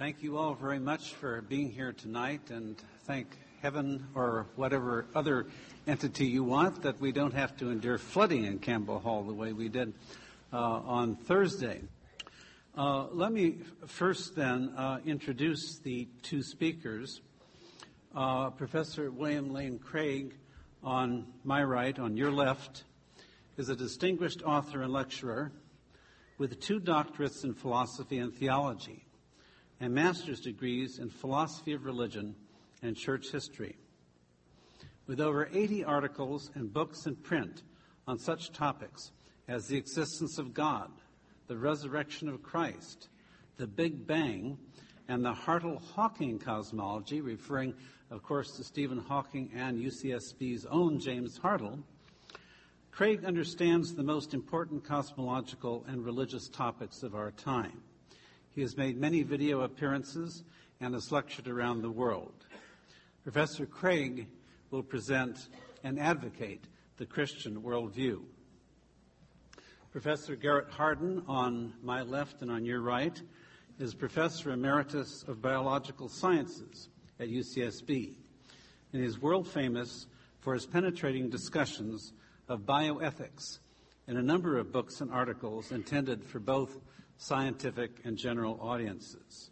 Thank you all very much for being here tonight, and thank heaven or whatever other entity you want that we don't have to endure flooding in Campbell Hall the way we did uh, on Thursday. Uh, let me first then uh, introduce the two speakers. Uh, Professor William Lane Craig, on my right, on your left, is a distinguished author and lecturer with two doctorates in philosophy and theology and master's degrees in philosophy of religion and church history. With over 80 articles and books in print on such topics as the existence of God, the resurrection of Christ, the Big Bang, and the Hartle-Hawking cosmology, referring, of course, to Stephen Hawking and UCSB's own James Hartle, Craig understands the most important cosmological and religious topics of our time. He has made many video appearances and has lectured around the world. Professor Craig will present and advocate the Christian worldview. Professor Garrett Hardin, on my left and on your right, is Professor Emeritus of Biological Sciences at UCSB and is world famous for his penetrating discussions of bioethics in a number of books and articles intended for both scientific and general audiences.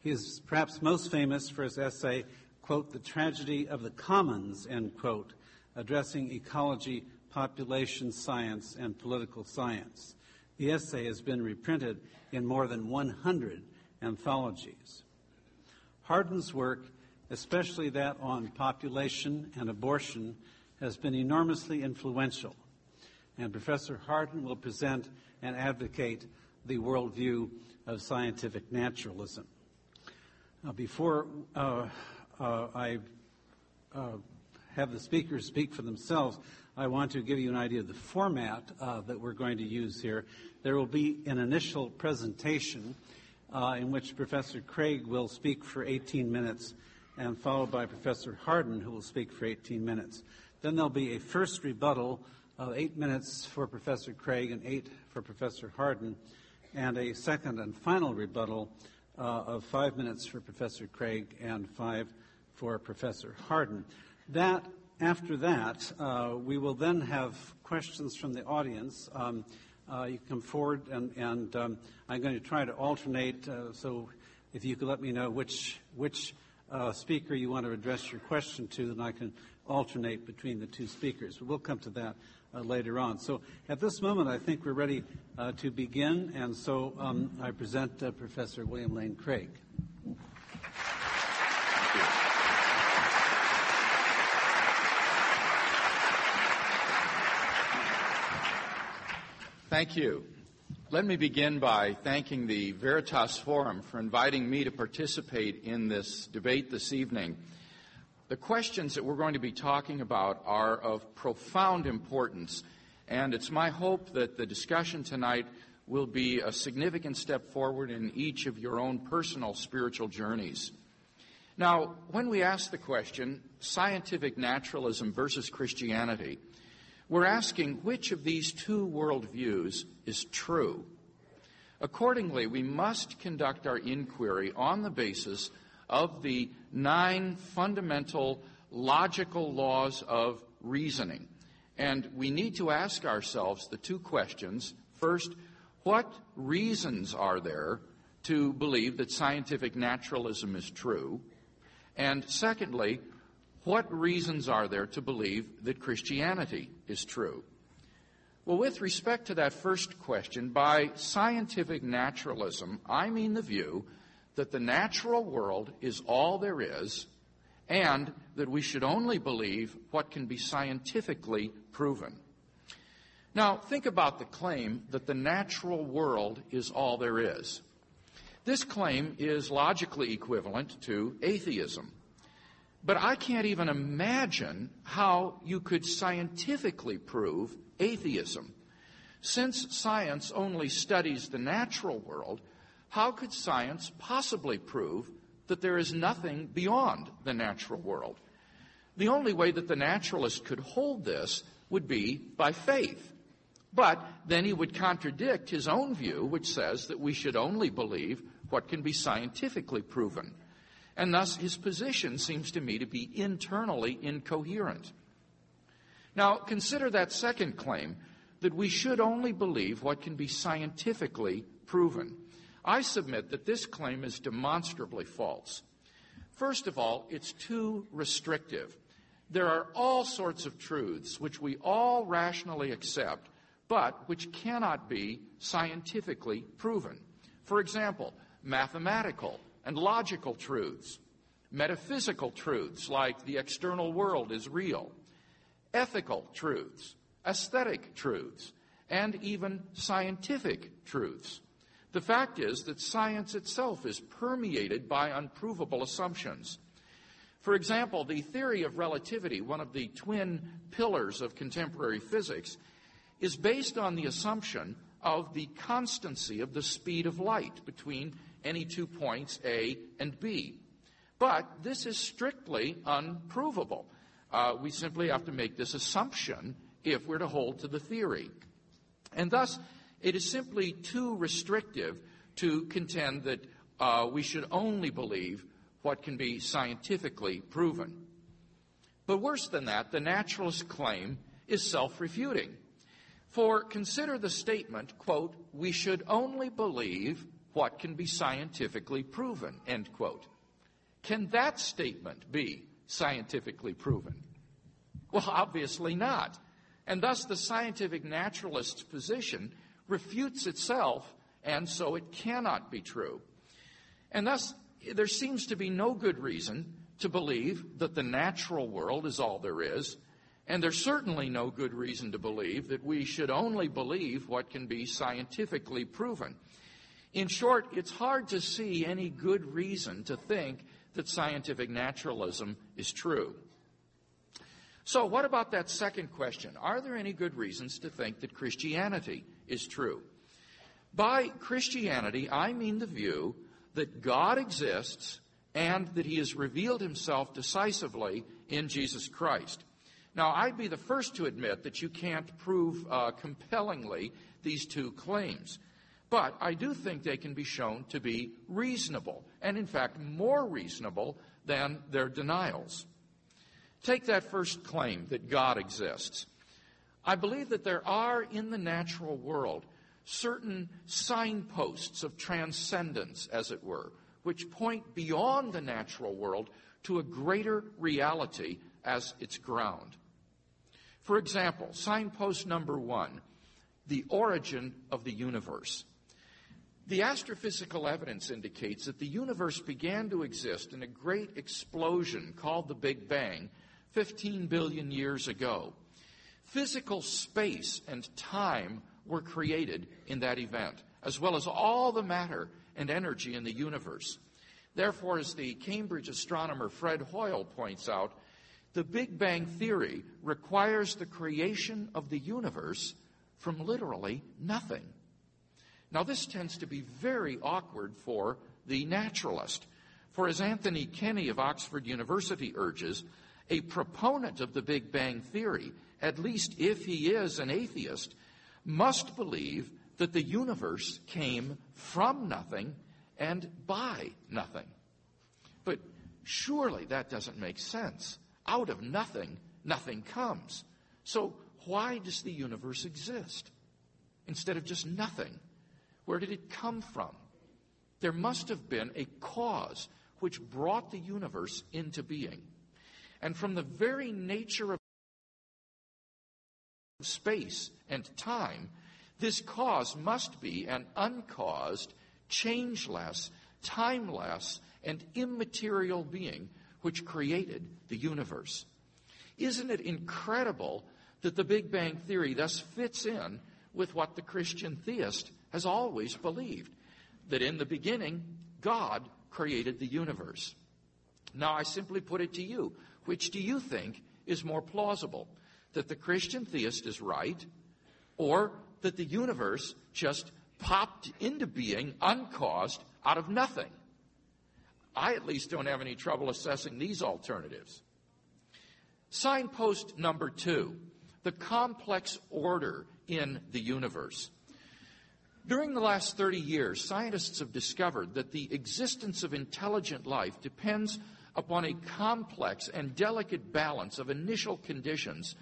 He is perhaps most famous for his essay, quote, The Tragedy of the Commons, end quote, addressing ecology, population science, and political science. The essay has been reprinted in more than 100 anthologies. Hardin's work, especially that on population and abortion, has been enormously influential. And Professor Hardin will present and advocate the worldview of scientific naturalism. Before uh, uh, I uh, have the speakers speak for themselves, I want to give you an idea of the format uh, that we're going to use here. There will be an initial presentation uh, in which Professor Craig will speak for 18 minutes and followed by Professor Hardin, who will speak for 18 minutes. Then there'll be a first rebuttal of eight minutes for Professor Craig and eight for Professor Hardin and a second and final rebuttal uh, of five minutes for Professor Craig and five for Professor Hardin. That after that, uh, we will then have questions from the audience. Um, uh, you come forward, and, and um, I'm going to try to alternate. Uh, so, if you could let me know which which uh, speaker you want to address your question to, then I can alternate between the two speakers. We'll come to that uh, later on. So at this moment, I think we're ready uh, to begin, and so um, I present uh, Professor William Lane Craig. Thank you. Let me begin by thanking the Veritas Forum for inviting me to participate in this debate this evening. The questions that we're going to be talking about are of profound importance, and it's my hope that the discussion tonight will be a significant step forward in each of your own personal spiritual journeys. Now, when we ask the question, scientific naturalism versus Christianity, we're asking which of these two worldviews is true. Accordingly, we must conduct our inquiry on the basis of the nine fundamental logical laws of reasoning. And we need to ask ourselves the two questions. First, what reasons are there to believe that scientific naturalism is true? And secondly, what reasons are there to believe that Christianity is true? Well, with respect to that first question, by scientific naturalism, I mean the view that the natural world is all there is and that we should only believe what can be scientifically proven. Now, think about the claim that the natural world is all there is. This claim is logically equivalent to atheism. But I can't even imagine how you could scientifically prove atheism. Since science only studies the natural world, how could science possibly prove that there is nothing beyond the natural world? The only way that the naturalist could hold this would be by faith. But then he would contradict his own view, which says that we should only believe what can be scientifically proven. And thus, his position seems to me to be internally incoherent. Now, consider that second claim that we should only believe what can be scientifically proven. I submit that this claim is demonstrably false. First of all, it's too restrictive. There are all sorts of truths which we all rationally accept, but which cannot be scientifically proven. For example, mathematical and logical truths, metaphysical truths like the external world is real, ethical truths, aesthetic truths, and even scientific truths. The fact is that science itself is permeated by unprovable assumptions. For example, the theory of relativity, one of the twin pillars of contemporary physics, is based on the assumption of the constancy of the speed of light between any two points, A and B. But this is strictly unprovable. Uh, we simply have to make this assumption if we're to hold to the theory. And thus, it is simply too restrictive to contend that uh, we should only believe what can be scientifically proven. But worse than that, the naturalist claim is self refuting. For consider the statement, quote, we should only believe what can be scientifically proven, end quote. Can that statement be scientifically proven? Well, obviously not. And thus the scientific naturalist's position refutes itself, and so it cannot be true. And thus, there seems to be no good reason to believe that the natural world is all there is, and there's certainly no good reason to believe that we should only believe what can be scientifically proven. In short, it's hard to see any good reason to think that scientific naturalism is true. So, what about that second question? Are there any good reasons to think that Christianity is true? By Christianity, I mean the view that God exists and that he has revealed himself decisively in Jesus Christ. Now, I'd be the first to admit that you can't prove uh, compellingly these two claims. But I do think they can be shown to be reasonable, and in fact, more reasonable than their denials. Take that first claim that God exists. I believe that there are in the natural world certain signposts of transcendence, as it were, which point beyond the natural world to a greater reality as its ground. For example, signpost number one, the origin of the universe. The astrophysical evidence indicates that the universe began to exist in a great explosion called the Big Bang 15 billion years ago. Physical space and time were created in that event, as well as all the matter and energy in the universe. Therefore, as the Cambridge astronomer Fred Hoyle points out, the Big Bang Theory requires the creation of the universe from literally nothing. Now, this tends to be very awkward for the naturalist. For as Anthony Kenny of Oxford University urges, a proponent of the Big Bang Theory, at least if he is an atheist, must believe that the universe came from nothing and by nothing. But surely that doesn't make sense. Out of nothing, nothing comes. So why does the universe exist instead of just nothing? Where did it come from? There must have been a cause which brought the universe into being. And from the very nature of space and time, this cause must be an uncaused, changeless, timeless, and immaterial being which created the universe. Isn't it incredible that the Big Bang Theory thus fits in with what the Christian theist has always believed? That in the beginning, God created the universe. Now, I simply put it to you which do you think is more plausible? That the Christian theist is right, or that the universe just popped into being uncaused out of nothing? I at least don't have any trouble assessing these alternatives. Signpost number two the complex order in the universe. During the last 30 years, scientists have discovered that the existence of intelligent life depends upon a complex and delicate balance of initial conditions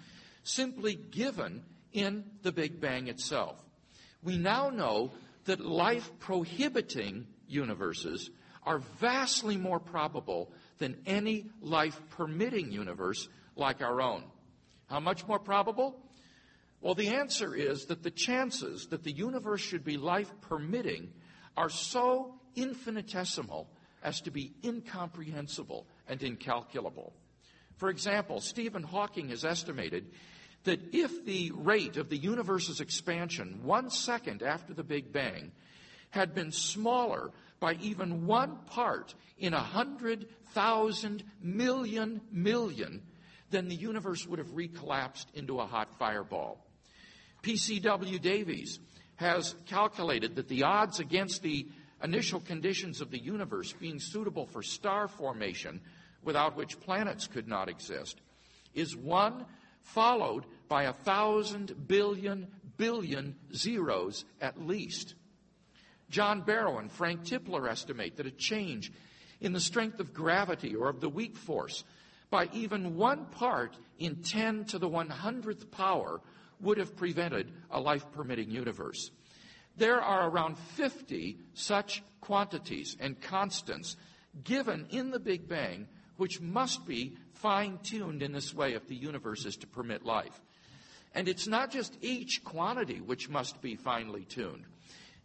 simply given in the Big Bang itself. We now know that life prohibiting universes are vastly more probable than any life permitting universe like our own. How much more probable? Well, the answer is that the chances that the universe should be life permitting are so infinitesimal as to be incomprehensible and incalculable. For example, Stephen Hawking has estimated that if the rate of the universe's expansion one second after the Big Bang had been smaller by even one part in a hundred thousand million million, then the universe would have recollapsed into a hot fireball. PCW Davies has calculated that the odds against the initial conditions of the universe being suitable for star formation, without which planets could not exist, is one followed by a thousand billion billion zeros at least. John Barrow and Frank Tipler estimate that a change in the strength of gravity or of the weak force by even one part in 10 to the 100th power would have prevented a life permitting universe. There are around 50 such quantities and constants given in the Big Bang which must be fine tuned in this way if the universe is to permit life. And it's not just each quantity which must be finely tuned.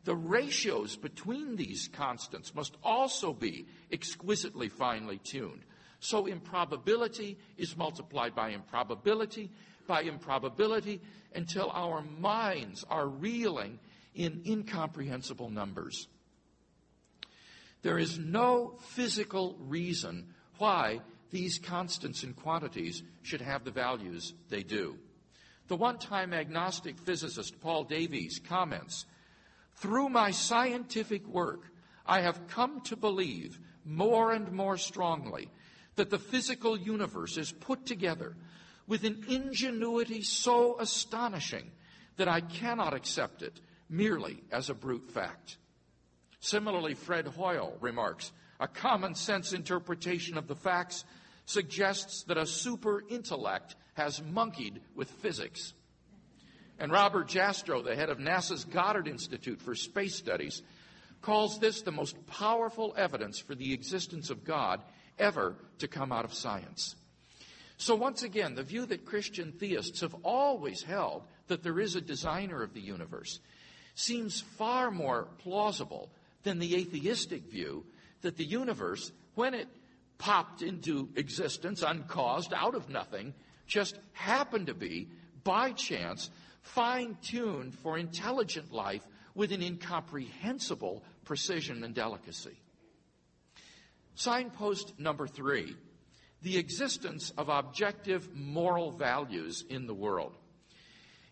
The ratios between these constants must also be exquisitely finely tuned. So improbability is multiplied by improbability, by improbability, until our minds are reeling in incomprehensible numbers. There is no physical reason why these constants and quantities should have the values they do. The one time agnostic physicist Paul Davies comments Through my scientific work, I have come to believe more and more strongly that the physical universe is put together with an ingenuity so astonishing that I cannot accept it merely as a brute fact. Similarly, Fred Hoyle remarks a common sense interpretation of the facts suggests that a super intellect has monkeyed with physics. And Robert Jastrow, the head of NASA's Goddard Institute for Space Studies, calls this the most powerful evidence for the existence of God ever to come out of science. So, once again, the view that Christian theists have always held that there is a designer of the universe seems far more plausible than the atheistic view that the universe, when it popped into existence uncaused out of nothing, just happened to be, by chance, fine tuned for intelligent life with an incomprehensible precision and delicacy. Signpost number three the existence of objective moral values in the world.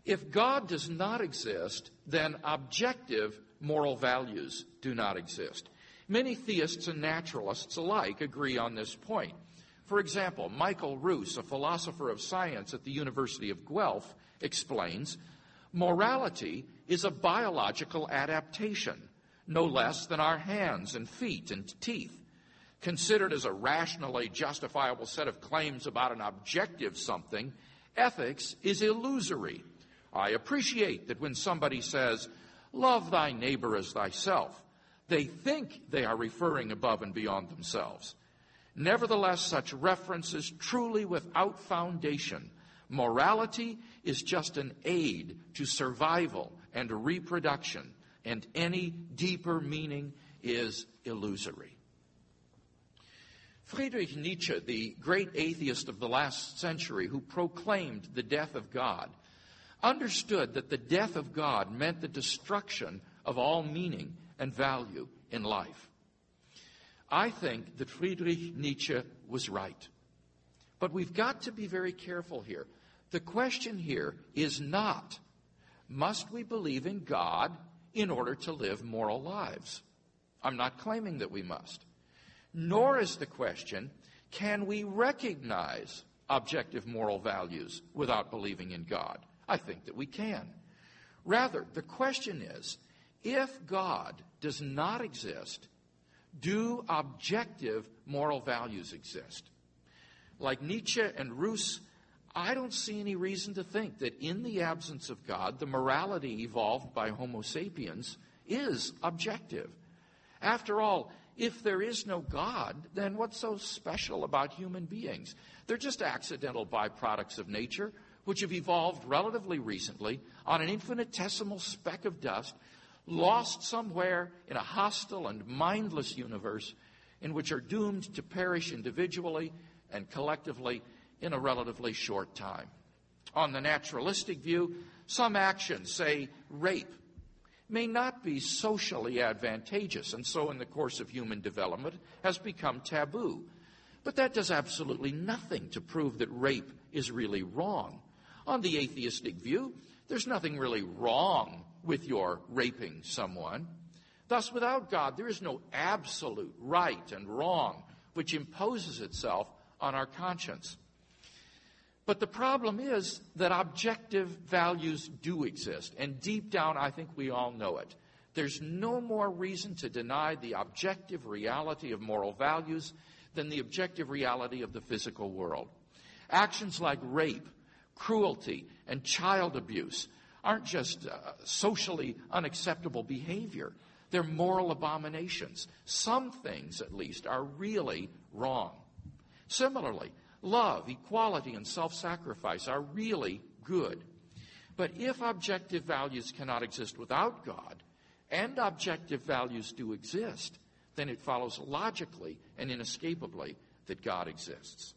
If God does not exist, then objective moral values do not exist. Many theists and naturalists alike agree on this point. For example, Michael Ruse, a philosopher of science at the University of Guelph, explains morality is a biological adaptation, no less than our hands and feet and teeth. Considered as a rationally justifiable set of claims about an objective something, ethics is illusory. I appreciate that when somebody says, Love thy neighbor as thyself, they think they are referring above and beyond themselves. Nevertheless, such reference is truly without foundation. Morality is just an aid to survival and reproduction, and any deeper meaning is illusory. Friedrich Nietzsche, the great atheist of the last century who proclaimed the death of God, understood that the death of God meant the destruction of all meaning and value in life. I think that Friedrich Nietzsche was right. But we've got to be very careful here. The question here is not must we believe in God in order to live moral lives? I'm not claiming that we must. Nor is the question can we recognize objective moral values without believing in God? I think that we can. Rather, the question is If God does not exist, do objective moral values exist? Like Nietzsche and Ruse, I don't see any reason to think that in the absence of God, the morality evolved by Homo sapiens is objective. After all, if there is no God, then what's so special about human beings? They're just accidental byproducts of nature, which have evolved relatively recently on an infinitesimal speck of dust, lost somewhere in a hostile and mindless universe in which are doomed to perish individually and collectively in a relatively short time. On the naturalistic view, some actions, say rape, may not be socially advantageous, and so in the course of human development has become taboo. But that does absolutely nothing to prove that rape is really wrong. On the atheistic view, there's nothing really wrong with your raping someone. Thus, without God, there is no absolute right and wrong which imposes itself on our conscience. But the problem is that objective values do exist, and deep down, I think we all know it. There's no more reason to deny the objective reality of moral values than the objective reality of the physical world. Actions like rape, cruelty, and child abuse aren't just uh, socially unacceptable behavior. They're moral abominations. Some things, at least, are really wrong. Similarly, love, equality, and self sacrifice are really good. But if objective values cannot exist without God, and objective values do exist, then it follows logically and inescapably that God exists.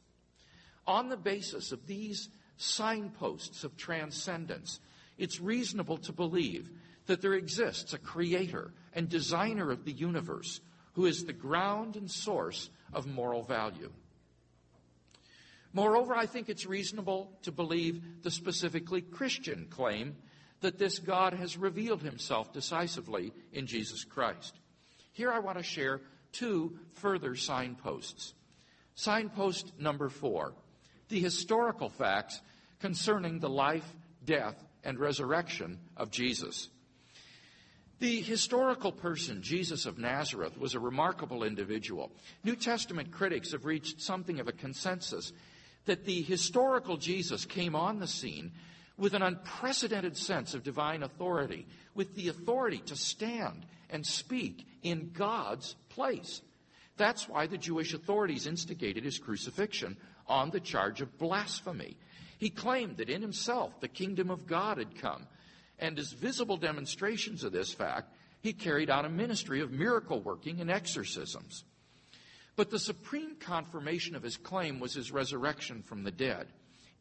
On the basis of these signposts of transcendence, it's reasonable to believe that there exists a creator and designer of the universe who is the ground and source of moral value. Moreover, I think it's reasonable to believe the specifically Christian claim that this God has revealed himself decisively in Jesus Christ. Here I want to share two further signposts. Signpost number four the historical facts concerning the life, death, and resurrection of Jesus. The historical person, Jesus of Nazareth, was a remarkable individual. New Testament critics have reached something of a consensus that the historical Jesus came on the scene with an unprecedented sense of divine authority, with the authority to stand and speak in God's place. That's why the Jewish authorities instigated his crucifixion on the charge of blasphemy. He claimed that in himself the kingdom of God had come, and as visible demonstrations of this fact, he carried out a ministry of miracle working and exorcisms. But the supreme confirmation of his claim was his resurrection from the dead.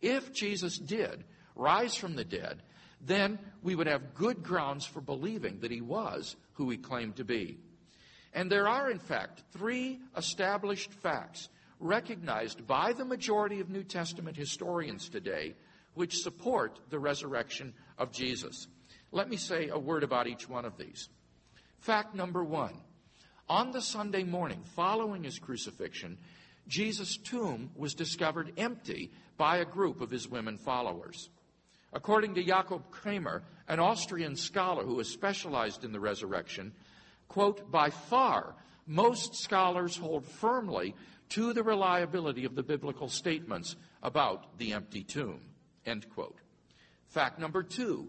If Jesus did rise from the dead, then we would have good grounds for believing that he was who he claimed to be. And there are, in fact, three established facts recognized by the majority of New Testament historians today which support the resurrection of Jesus. Let me say a word about each one of these. Fact number one on the Sunday morning following his crucifixion, Jesus' tomb was discovered empty by a group of his women followers. According to Jakob Kremer, an Austrian scholar who has specialized in the resurrection, quote, by far, most scholars hold firmly to the reliability of the biblical statements about the empty tomb, end quote. Fact number two,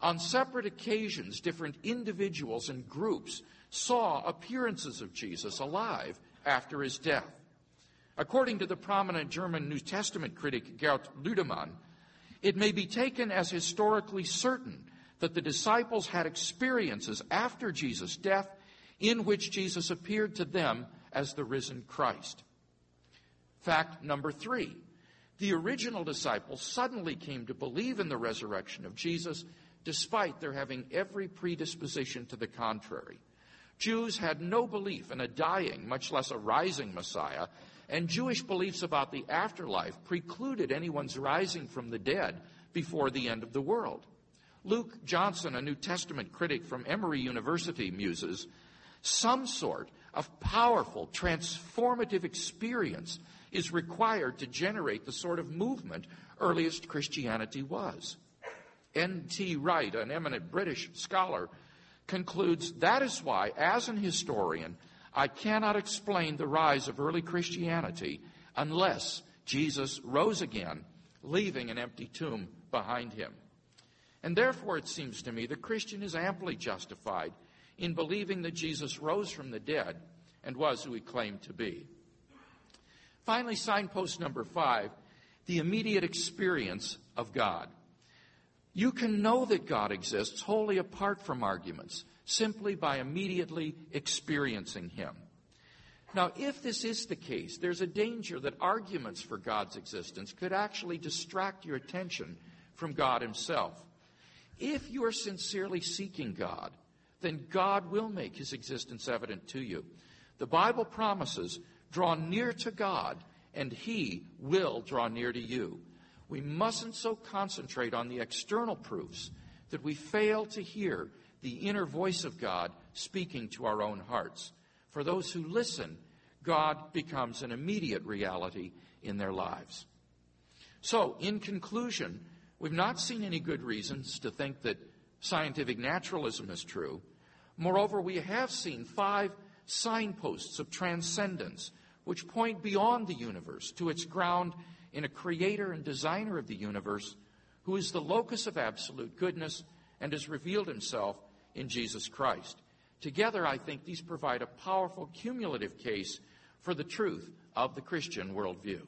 on separate occasions, different individuals and groups saw appearances of Jesus alive after his death. According to the prominent German New Testament critic Gerd Lüdemann, it may be taken as historically certain that the disciples had experiences after Jesus' death in which Jesus appeared to them as the risen Christ. Fact number three the original disciples suddenly came to believe in the resurrection of Jesus despite their having every predisposition to the contrary. Jews had no belief in a dying, much less a rising Messiah, and Jewish beliefs about the afterlife precluded anyone's rising from the dead before the end of the world. Luke Johnson, a New Testament critic from Emory University, muses some sort of powerful, transformative experience is required to generate the sort of movement earliest Christianity was. N.T. Wright, an eminent British scholar, concludes that is why, as an historian, I cannot explain the rise of early Christianity unless Jesus rose again, leaving an empty tomb behind him. And therefore, it seems to me, the Christian is amply justified in believing that Jesus rose from the dead and was who he claimed to be. Finally, signpost number five the immediate experience of God. You can know that God exists wholly apart from arguments, simply by immediately experiencing Him. Now, if this is the case, there's a danger that arguments for God's existence could actually distract your attention from God Himself. If you are sincerely seeking God, then God will make His existence evident to you. The Bible promises, draw near to God, and He will draw near to you. We mustn't so concentrate on the external proofs that we fail to hear the inner voice of God speaking to our own hearts. For those who listen, God becomes an immediate reality in their lives. So, in conclusion, we've not seen any good reasons to think that scientific naturalism is true. Moreover, we have seen five signposts of transcendence which point beyond the universe to its ground in a creator and designer of the universe who is the locus of absolute goodness and has revealed himself in Jesus Christ. Together, I think these provide a powerful cumulative case for the truth of the Christian worldview.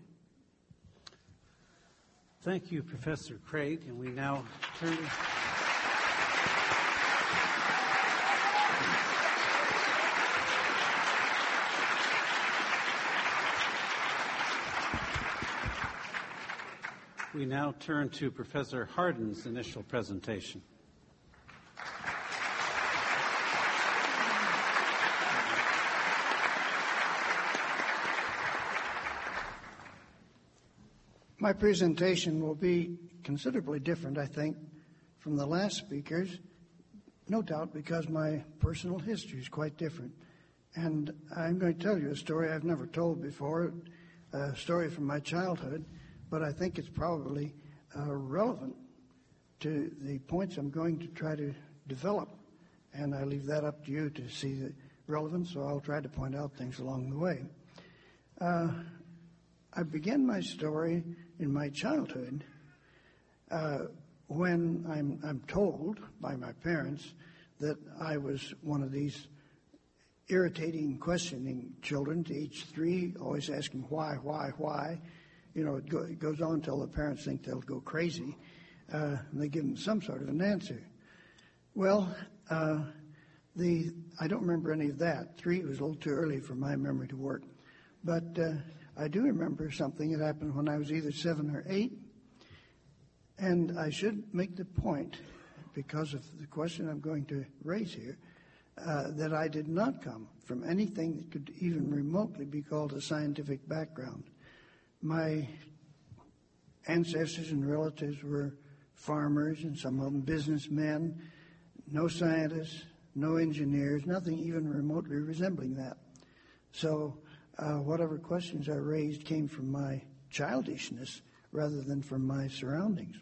Thank you, Professor Craig. And we now turn. We now turn to Professor Hardin's initial presentation. My presentation will be considerably different, I think, from the last speakers, no doubt because my personal history is quite different. And I'm going to tell you a story I've never told before, a story from my childhood but I think it's probably uh, relevant to the points I'm going to try to develop. And I leave that up to you to see the relevance, so I'll try to point out things along the way. Uh, I began my story in my childhood uh, when I'm, I'm told by my parents that I was one of these irritating, questioning children to three, always asking why, why, why you know, it, go, it goes on until the parents think they'll go crazy, uh, and they give them some sort of an answer. Well, uh, the I don't remember any of that. Three was a little too early for my memory to work, but uh, I do remember something that happened when I was either seven or eight, and I should make the point, because of the question I'm going to raise here, uh, that I did not come from anything that could even remotely be called a scientific background. My ancestors and relatives were farmers and some of them businessmen, no scientists, no engineers, nothing even remotely resembling that. So, uh, whatever questions I raised came from my childishness rather than from my surroundings.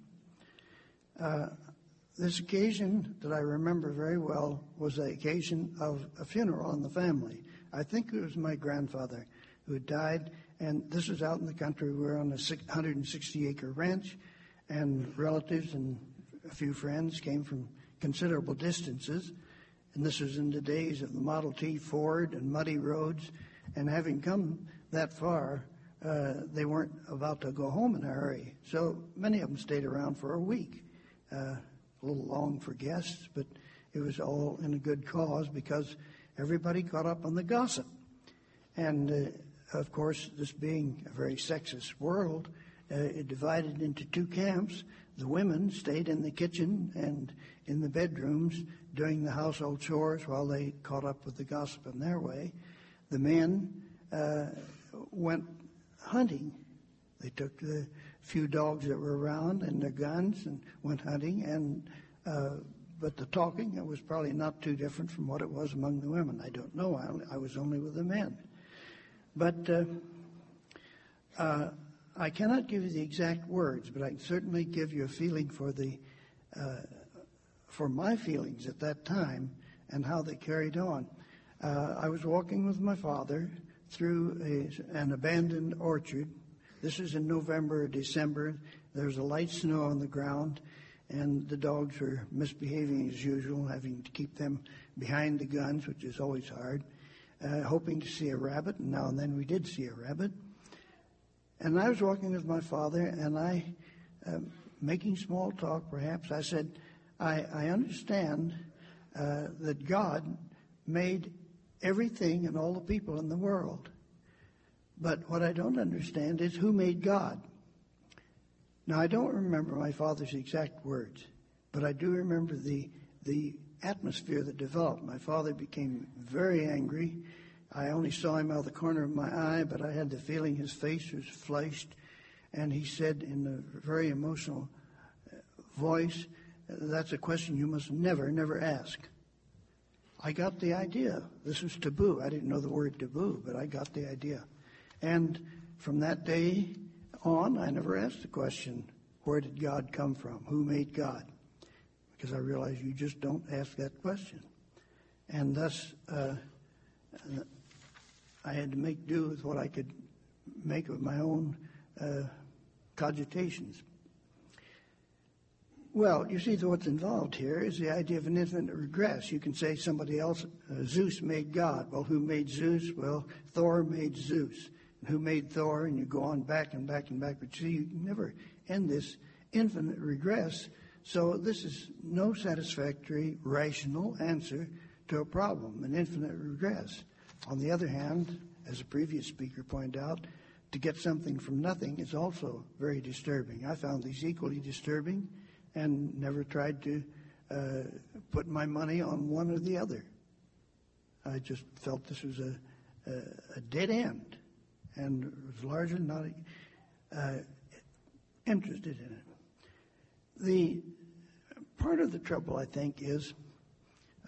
Uh, this occasion that I remember very well was the occasion of a funeral in the family. I think it was my grandfather who died and this was out in the country. We were on a 160 acre ranch, and relatives and a few friends came from considerable distances. And this was in the days of the Model T Ford and muddy roads. And having come that far, uh, they weren't about to go home in a hurry. So many of them stayed around for a week. Uh, a little long for guests, but it was all in a good cause because everybody caught up on the gossip. And uh, of course, this being a very sexist world, uh, it divided into two camps. The women stayed in the kitchen and in the bedrooms doing the household chores while they caught up with the gossip in their way. The men uh, went hunting. They took the few dogs that were around and their guns and went hunting. And uh, but the talking it was probably not too different from what it was among the women. I don't know. I, I was only with the men. But uh, uh, I cannot give you the exact words, but I can certainly give you a feeling for the uh, for my feelings at that time and how they carried on. Uh, I was walking with my father through a, an abandoned orchard. This was in November or December. There was a light snow on the ground, and the dogs were misbehaving as usual, having to keep them behind the guns, which is always hard, uh, hoping to see a rabbit, and now and then we did see a rabbit. And I was walking with my father, and I, uh, making small talk perhaps, I said, I, I understand uh, that God made everything and all the people in the world. But what I don't understand is who made God. Now, I don't remember my father's exact words, but I do remember the, the atmosphere that developed. My father became very angry. I only saw him out of the corner of my eye, but I had the feeling his face was flushed. And he said in a very emotional uh, voice, That's a question you must never, never ask. I got the idea. This was taboo. I didn't know the word taboo, but I got the idea. And from that day on, I never asked the question, where did God come from? Who made God? Because I realized you just don't ask that question. And thus, uh, I had to make do with what I could make of my own uh, cogitations. Well, you see, what's involved here is the idea of an infinite regress. You can say somebody else, uh, Zeus made God. Well, who made Zeus? Well, Thor made Zeus. And who made Thor? And you go on back and back and back. But see, you never end this infinite regress. So this is no satisfactory, rational answer to a problem, an infinite regress. On the other hand, as a previous speaker pointed out, to get something from nothing is also very disturbing. I found these equally disturbing and never tried to uh, put my money on one or the other. I just felt this was a, a, a dead end and was largely not uh, interested in it. The part of the trouble, I think, is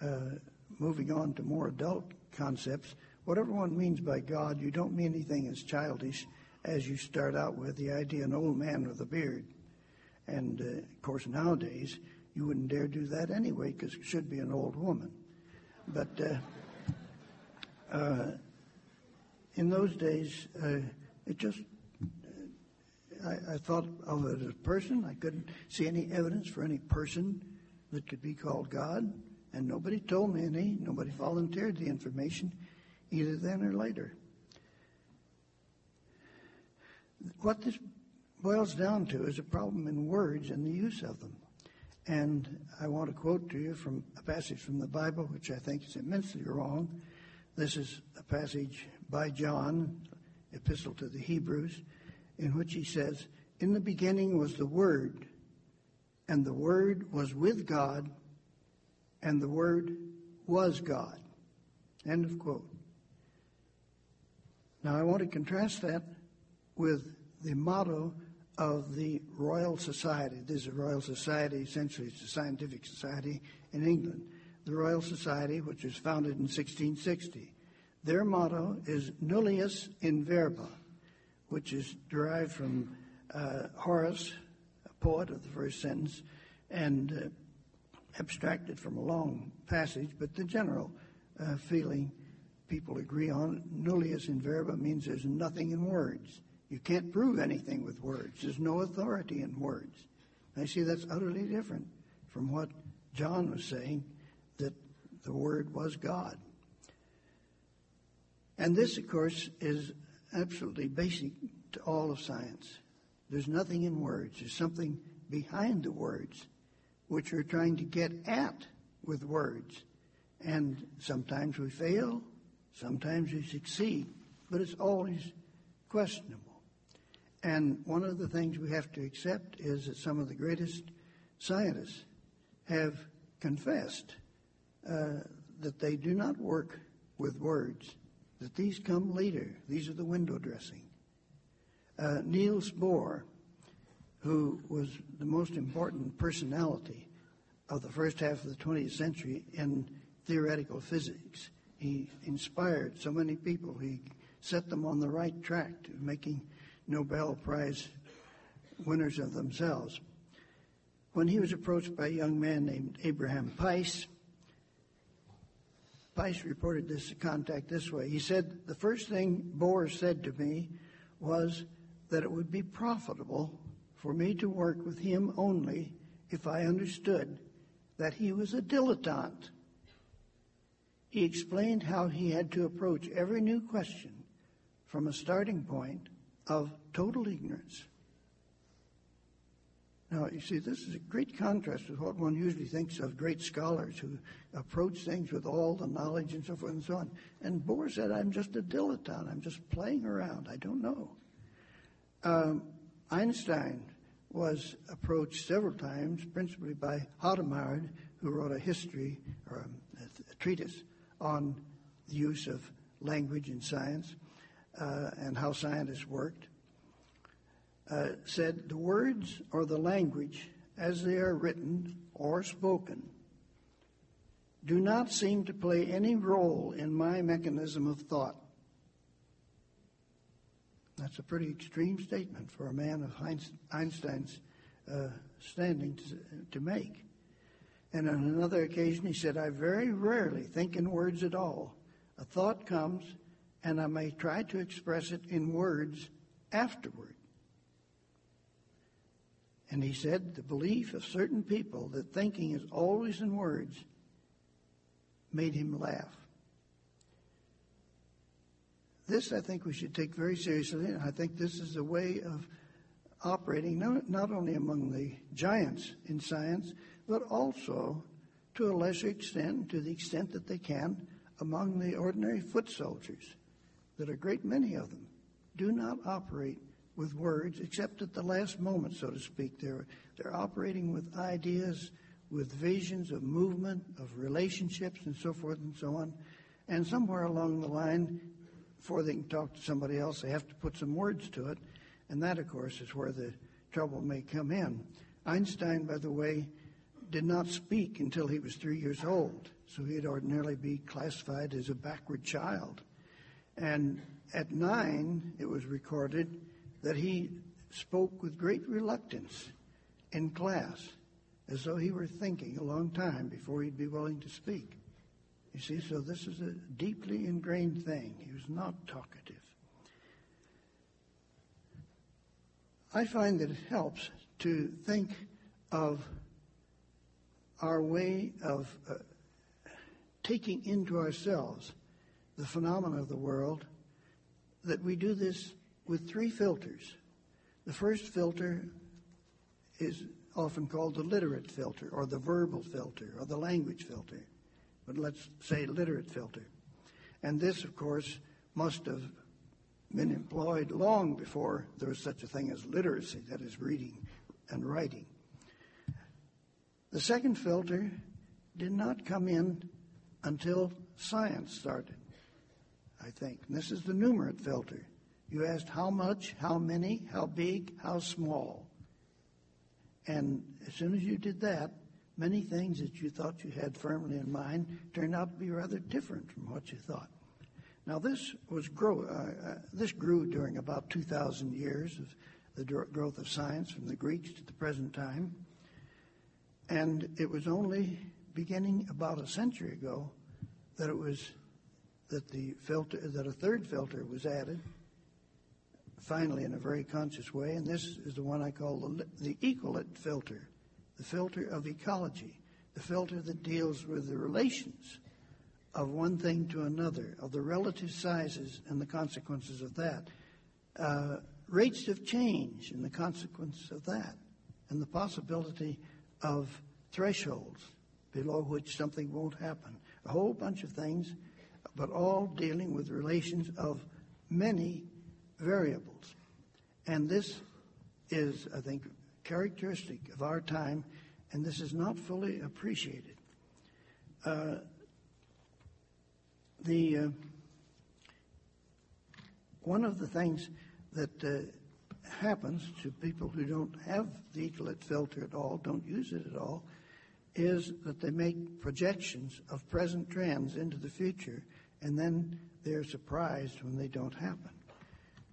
uh, moving on to more adult concepts. Whatever one means by God, you don't mean anything as childish as you start out with the idea an old man with a beard. And uh, of course, nowadays, you wouldn't dare do that anyway because it should be an old woman. But uh, uh, in those days, uh, it just, I, I, thought of it as a person. I couldn't see any evidence for any person that could be called God. And nobody told me any, nobody volunteered the information either then or later. What this boils down to is a problem in words and the use of them. And I want to quote to you from a passage from the Bible, which I think is immensely wrong. This is a passage by John, Epistle to the Hebrews, in which he says, In the beginning was the Word, and the Word was with God, and the Word was God. End of quote. Now I want to contrast that with the motto of the Royal Society. This is a Royal Society, essentially it's a scientific society in England. The Royal Society, which was founded in 1660. Their motto is nullius in verba, which is derived from uh, Horace, a poet of the first sentence, and uh, abstracted from a long passage, but the general uh, feeling people agree on, nullius in verba means there's nothing in words. You can't prove anything with words. There's no authority in words. I see that's utterly different from what John was saying that the Word was God. And this, of course, is absolutely basic to all of science. There's nothing in words. There's something behind the words which we're trying to get at with words. And sometimes we fail, sometimes we succeed, but it's always questionable. And one of the things we have to accept is that some of the greatest scientists have confessed uh, that they do not work with words, that these come later. These are the window dressing. Uh, Niels Bohr, who was the most important personality of the first half of the 20th century in theoretical physics, he inspired so many people. He set them on the right track to making Nobel Prize winners of themselves. When he was approached by a young man named Abraham Pais, Pais reported this contact this way. He said, The first thing Bohr said to me was that it would be profitable for me to work with him only if I understood that he was a dilettante. He explained how he had to approach every new question from a starting point of total ignorance. Now, you see, this is a great contrast with what one usually thinks of great scholars who approach things with all the knowledge and so forth and so on. And Bohr said, I'm just a dilettante. I'm just playing around. I don't know. Um, Einstein was approached several times, principally by Hadamard, who wrote a history or a, a treatise on the use of language in science uh, and how scientists worked. Uh, said the words or the language as they are written or spoken do not seem to play any role in my mechanism of thought. That's a pretty extreme statement for a man of Einstein's uh, standing to, to make. And on another occasion, he said, I very rarely think in words at all. A thought comes, and I may try to express it in words afterward. And he said the belief of certain people that thinking is always in words made him laugh. This, I think, we should take very seriously, and I think this is a way of operating not, only among the giants in science, but also, to a lesser extent, to the extent that they can, among the ordinary foot soldiers, that a great many of them do not operate with words, except at the last moment, so to speak. They're, they're operating with ideas, with visions of movement, of relationships, and so forth and so on. And somewhere along the line, before they can talk to somebody else, they have to put some words to it. And that, of course, is where the trouble may come in. Einstein, by the way, did not speak until he was three years old, so he'd ordinarily be classified as a backward child. And at nine, it was recorded that he spoke with great reluctance in class, as though he were thinking a long time before he'd be willing to speak. You see, so this is a deeply ingrained thing. He was not talkative. I find that it helps to think of our way of uh, taking into ourselves the phenomena of the world, that we do this with three filters. The first filter is often called the literate filter or the verbal filter or the language filter, but let's say literate filter. And this, of course, must have been employed long before there was such a thing as literacy, that is, reading and writing. The second filter did not come in until science started, I think. And this is the numerate filter. You asked how much, how many, how big, how small. And as soon as you did that, many things that you thought you had firmly in mind turned out to be rather different from what you thought. Now, this was grow. Uh, uh, this grew during about 2,000 years of the growth of science from the Greeks to the present time, and it was only beginning about a century ago that it was that the filter that a third filter was added finally in a very conscious way, and this is the one I call the, the ecolate filter, the filter of ecology, the filter that deals with the relations of one thing to another, of the relative sizes and the consequences of that, uh, rates of change and the consequence of that, and the possibility of thresholds below which something won't happen. A whole bunch of things, but all dealing with relations of many variables. And this is, I think, characteristic of our time, and this is not fully appreciated. Uh, the uh, one of the things that uh, happens to people who don't have the ecolate filter at all, don't use it at all, is that they make projections of present trends into the future, and then they're surprised when they don't happen.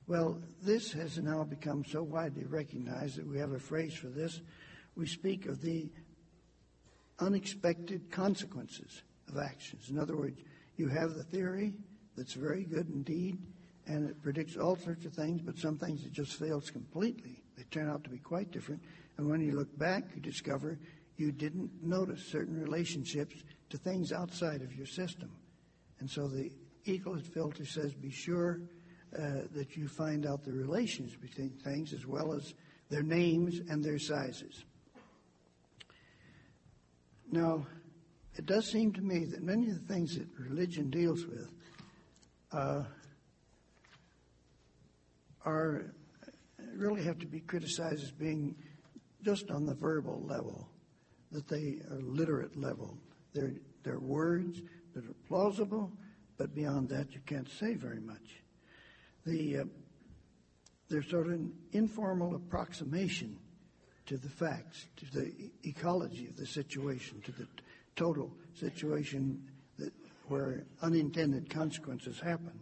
Well, this has now become so widely recognized that we have a phrase for this. We speak of the unexpected consequences of actions. In other words, You have the theory that's very good indeed, and it predicts all sorts of things, but some things it just fails completely. They turn out to be quite different. And when you look back, you discover you didn't notice certain relationships to things outside of your system. And so the ecolate filter says be sure uh, that you find out the relations between things as well as their names and their sizes. Now, it does seem to me that many of the things that religion deals with uh, are really have to be criticized as being just on the verbal level, that they are literate level. They're, they're words that are plausible, but beyond that, you can't say very much. The, uh, they're sort of an informal approximation to the facts, to the ecology of the situation, to the total situation that, where unintended consequences happen.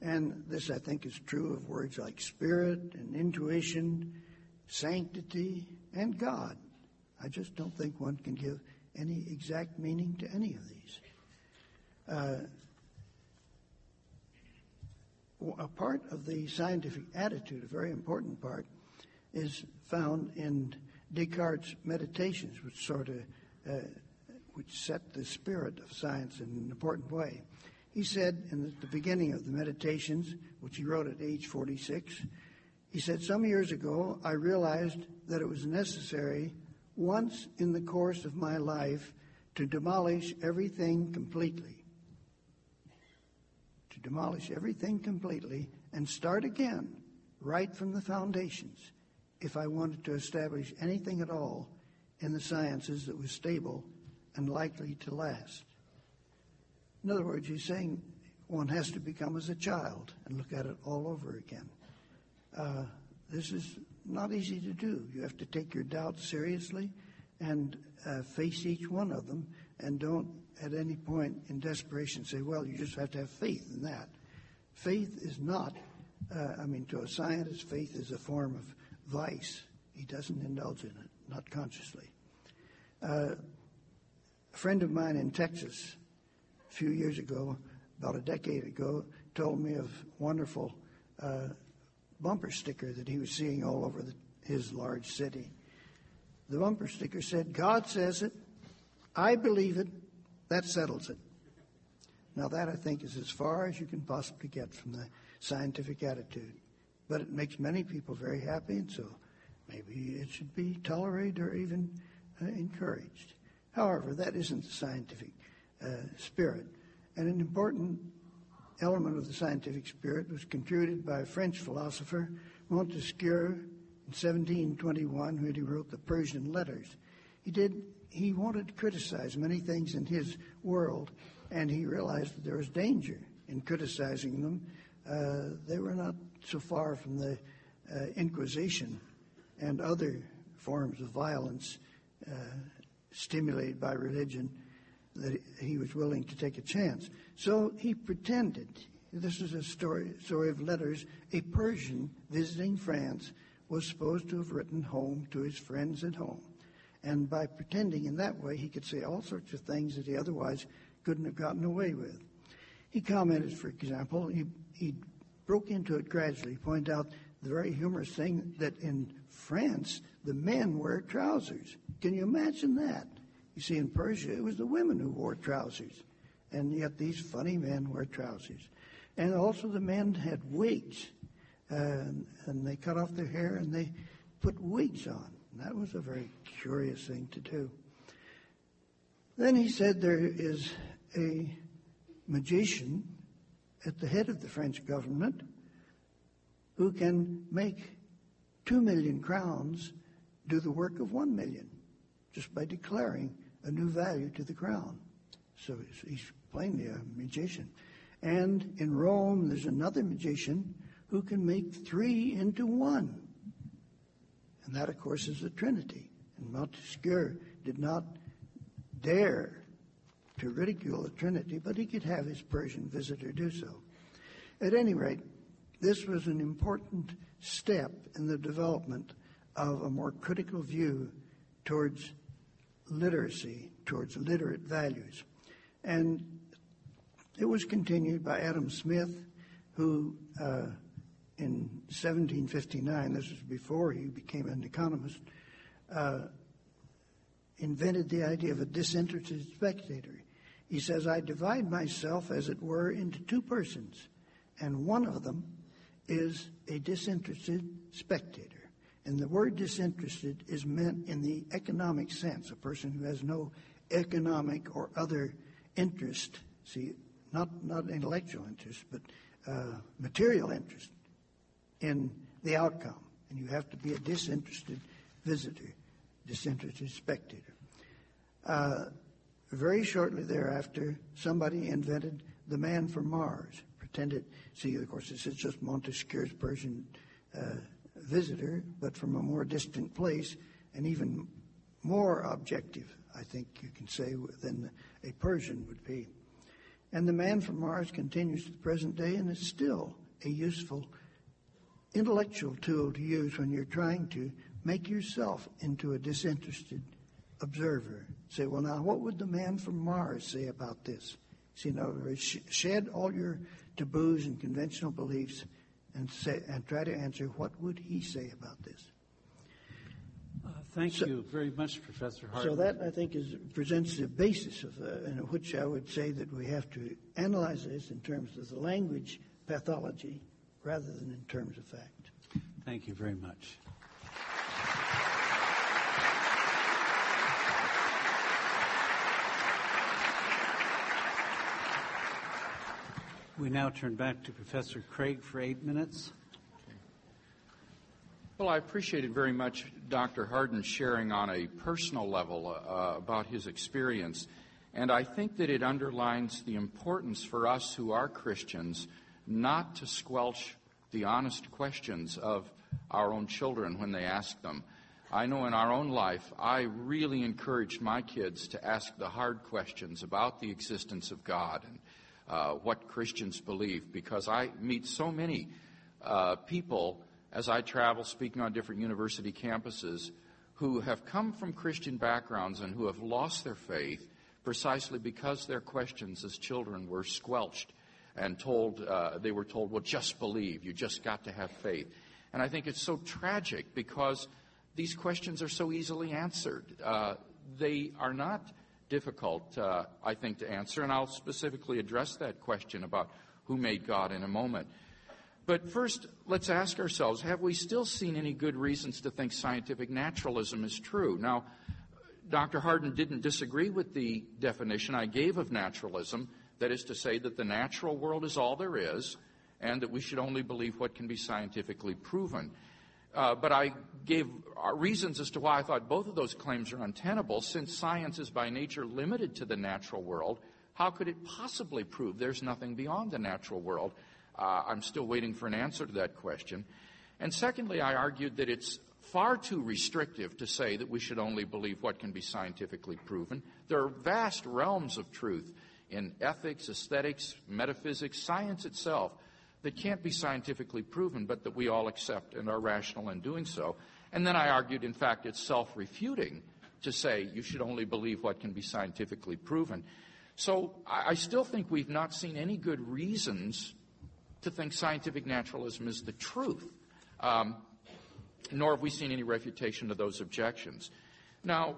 And this, I think, is true of words like spirit and intuition, sanctity, and God. I just don't think one can give any exact meaning to any of these. Uh, a part of the scientific attitude, a very important part, is found in Descartes' meditations, which sort of uh, which set the spirit of science in an important way. He said in the beginning of the Meditations, which he wrote at age 46, he said, Some years ago, I realized that it was necessary once in the course of my life to demolish everything completely. Demolish everything completely and start again, right from the foundations, if I wanted to establish anything at all in the sciences that was stable and likely to last. In other words, he's saying one has to become as a child and look at it all over again. Uh, this is not easy to do. You have to take your doubts seriously and uh, face each one of them and don't at any point in desperation say, well, you just have to have faith in that. Faith is not, uh, I mean, to a scientist, faith is a form of vice. He doesn't indulge in it, not consciously. Uh, a friend of mine in Texas a few years ago, about a decade ago, told me of wonderful uh, bumper sticker that he was seeing all over the, his large city. The bumper sticker said, God says it, I believe it, that settles it. Now, that I think is as far as you can possibly get from the scientific attitude. But it makes many people very happy, and so maybe it should be tolerated or even uh, encouraged. However, that isn't the scientific uh, spirit. And an important element of the scientific spirit was contributed by a French philosopher, Montesquieu, in 1721, when he wrote the Persian Letters. He did. He wanted to criticize many things in his world, and he realized that there was danger in criticizing them. Uh, they were not so far from the uh, Inquisition and other forms of violence uh, stimulated by religion that he was willing to take a chance. So he pretended. This is a story, story of letters. A Persian visiting France was supposed to have written home to his friends at home. And by pretending in that way, he could say all sorts of things that he otherwise couldn't have gotten away with. He commented, for example, he, he broke into it gradually, pointed out the very humorous thing that in France, the men wear trousers. Can you imagine that? You see, in Persia, it was the women who wore trousers. And yet these funny men wear trousers. And also the men had wigs. and, and they cut off their hair and they put wigs on. That was a very curious thing to do. Then he said there is a magician at the head of the French government who can make two million crowns do the work of one million just by declaring a new value to the crown. So he's plainly a magician. And in Rome, there's another magician who can make three into one. And that, of course, is the Trinity. And Montesquieu did not dare to ridicule the Trinity, but he could have his Persian visitor do so. At any rate, this was an important step in the development of a more critical view towards literacy, towards literate values. And it was continued by Adam Smith, who uh, in 1759, this was before he became an economist, uh, invented the idea of a disinterested spectator. He says, I divide myself, as it were, into two persons, and one of them is a disinterested spectator. And the word disinterested is meant in the economic sense, a person who has no economic or other interest. See, not, not intellectual interest, but uh, material interest in the outcome. And you have to be a disinterested visitor, disinterested spectator. Uh, very shortly thereafter, somebody invented the man from Mars. Pretended, see, of course, this is just Montesquieu's Persian uh, visitor, but from a more distant place and even more objective, I think you can say, than a Persian would be. And the man from Mars continues to the present day and is still a useful intellectual tool to use when you're trying to make yourself into a disinterested observer. Say, well, now, what would the man from Mars say about this? See, in other words, shed all your taboos and conventional beliefs and, say, and try to answer what would he say about this. Uh, thank so, you very much, Professor Hart. So that I think is presents the basis of uh, in which I would say that we have to analyze this in terms of the language pathology rather than in terms of fact. Thank you very much. We now turn back to Professor Craig for eight minutes. Well, I appreciated very much Dr. Hardin sharing on a personal level uh, about his experience. And I think that it underlines the importance for us who are Christians not to squelch the honest questions of our own children when they ask them. I know in our own life, I really encouraged my kids to ask the hard questions about the existence of God and uh, what Christians believe because I meet so many uh, people as I travel speaking on different university campuses who have come from Christian backgrounds and who have lost their faith precisely because their questions as children were squelched and told, uh, they were told, well, just believe. You just got to have faith. And I think it's so tragic because these questions are so easily answered. Uh, they are not difficult, uh, I think, to answer, and I'll specifically address that question about who made God in a moment. But first, let's ask ourselves have we still seen any good reasons to think scientific naturalism is true? Now, Dr. Hardin didn't disagree with the definition I gave of naturalism. That is to say, that the natural world is all there is, and that we should only believe what can be scientifically proven. Uh, but I gave uh, reasons as to why I thought both of those claims are untenable. Since science is by nature limited to the natural world, how could it possibly prove there's nothing beyond the natural world? Uh, I'm still waiting for an answer to that question. And secondly, I argued that it's far too restrictive to say that we should only believe what can be scientifically proven. There are vast realms of truth in ethics, aesthetics, metaphysics, science itself that can't be scientifically proven, but that we all accept and are rational in doing so. And then I argued, in fact, it's self refuting to say you should only believe what can be scientifically proven. So I still think we've not seen any good reasons to think scientific naturalism is the truth, um, nor have we seen any refutation of those objections. Now,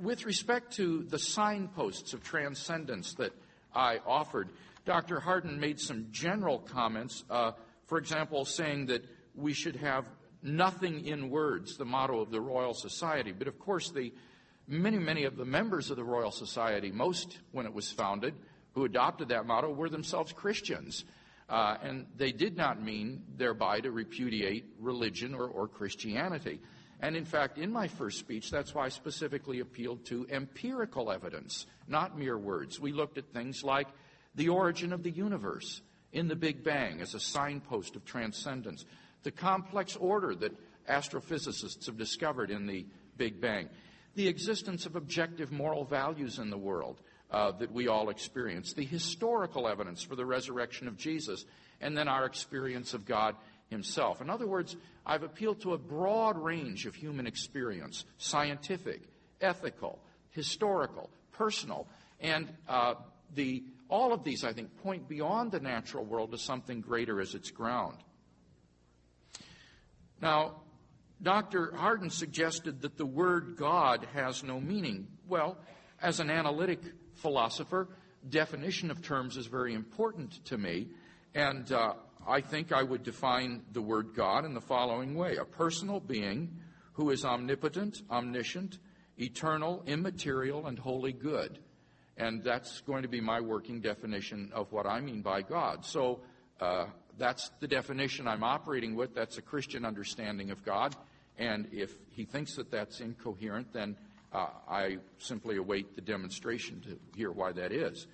with respect to the signposts of transcendence that I offered, Dr. Hardin made some general comments, uh, for example, saying that we should have nothing in words, the motto of the Royal Society. But of course, the many, many of the members of the Royal Society, most when it was founded, who adopted that motto, were themselves Christians. Uh, and they did not mean thereby to repudiate religion or, or Christianity. And in fact, in my first speech, that's why I specifically appealed to empirical evidence, not mere words. We looked at things like the origin of the universe in the Big Bang as a signpost of transcendence, the complex order that astrophysicists have discovered in the Big Bang, the existence of objective moral values in the world uh, that we all experience, the historical evidence for the resurrection of Jesus, and then our experience of God Himself. In other words, I've appealed to a broad range of human experience scientific, ethical, historical, personal, and uh, the, all of these, I think, point beyond the natural world to something greater as its ground. Now, Dr. Hardin suggested that the word God has no meaning. Well, as an analytic philosopher, definition of terms is very important to me, and uh, I think I would define the word God in the following way a personal being who is omnipotent, omniscient, eternal, immaterial, and wholly good. And that's going to be my working definition of what I mean by God. So uh, that's the definition I'm operating with. That's a Christian understanding of God. And if he thinks that that's incoherent, then uh, I simply await the demonstration to hear why that is.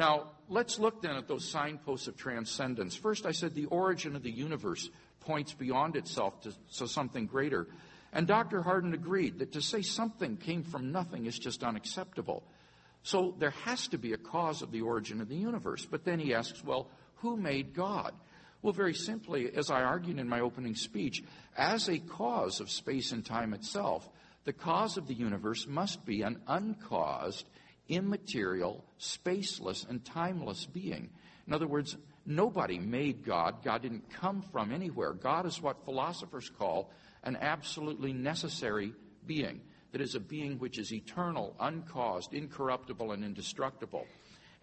Now, let's look then at those signposts of transcendence. First, I said the origin of the universe points beyond itself to, to something greater. And Dr. Hardin agreed that to say something came from nothing is just unacceptable. So there has to be a cause of the origin of the universe. But then he asks, well, who made God? Well, very simply, as I argued in my opening speech, as a cause of space and time itself, the cause of the universe must be an uncaused, immaterial, spaceless, and timeless being. In other words, nobody made God. God didn't come from anywhere. God is what philosophers call an absolutely necessary being. That is a being which is eternal, uncaused, incorruptible, and indestructible.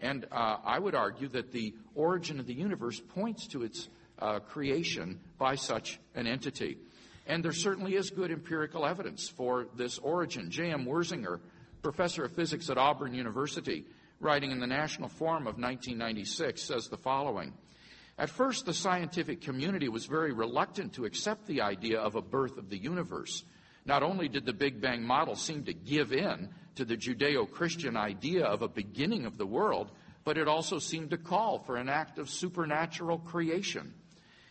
And uh, I would argue that the origin of the universe points to its uh, creation by such an entity. And there certainly is good empirical evidence for this origin. J.M. Wersinger, professor of physics at Auburn University, writing in the National Forum of 1996, says the following. At first, the scientific community was very reluctant to accept the idea of a birth of the universe. Not only did the Big Bang model seem to give in to the Judeo Christian idea of a beginning of the world, but it also seemed to call for an act of supernatural creation.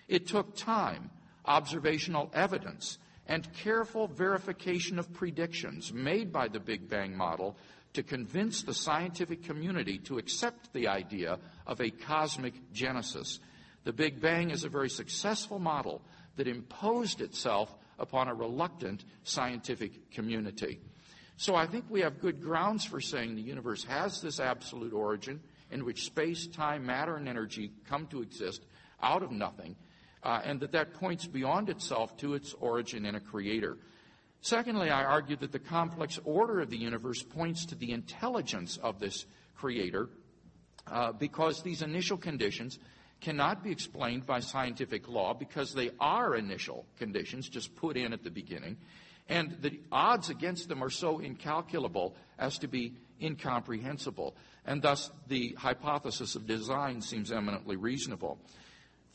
It took time, observational evidence, and careful verification of predictions made by the Big Bang model to convince the scientific community to accept the idea of a cosmic genesis. The Big Bang is a very successful model that imposed itself upon a reluctant scientific community. So I think we have good grounds for saying the universe has this absolute origin in which space, time, matter, and energy come to exist out of nothing, uh, and that that points beyond itself to its origin in a creator. Secondly, I argue that the complex order of the universe points to the intelligence of this creator uh, because these initial conditions cannot be explained by scientific law because they are initial conditions just put in at the beginning, and the odds against them are so incalculable as to be incomprehensible, and thus the hypothesis of design seems eminently reasonable.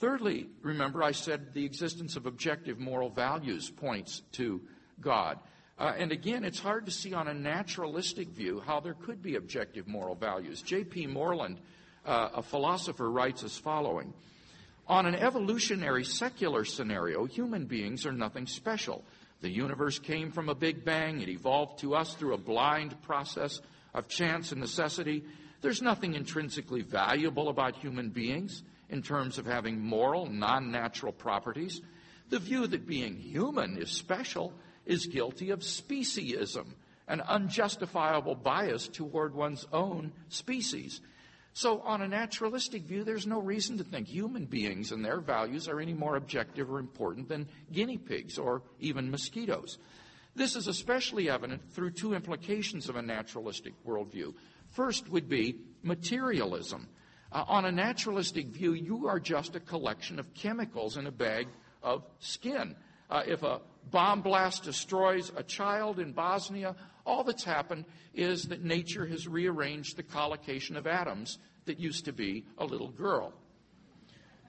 Thirdly, remember I said the existence of objective moral values points to God. Uh, and again, it's hard to see on a naturalistic view how there could be objective moral values. J.P. Moreland uh, a philosopher writes as following On an evolutionary secular scenario, human beings are nothing special. The universe came from a big bang, it evolved to us through a blind process of chance and necessity. There's nothing intrinsically valuable about human beings in terms of having moral, non natural properties. The view that being human is special is guilty of speciesism, an unjustifiable bias toward one's own species. So, on a naturalistic view, there's no reason to think human beings and their values are any more objective or important than guinea pigs or even mosquitoes. This is especially evident through two implications of a naturalistic worldview. First would be materialism. Uh, on a naturalistic view, you are just a collection of chemicals in a bag of skin. Uh, if a bomb blast destroys a child in Bosnia, all that's happened is that nature has rearranged the collocation of atoms that used to be a little girl.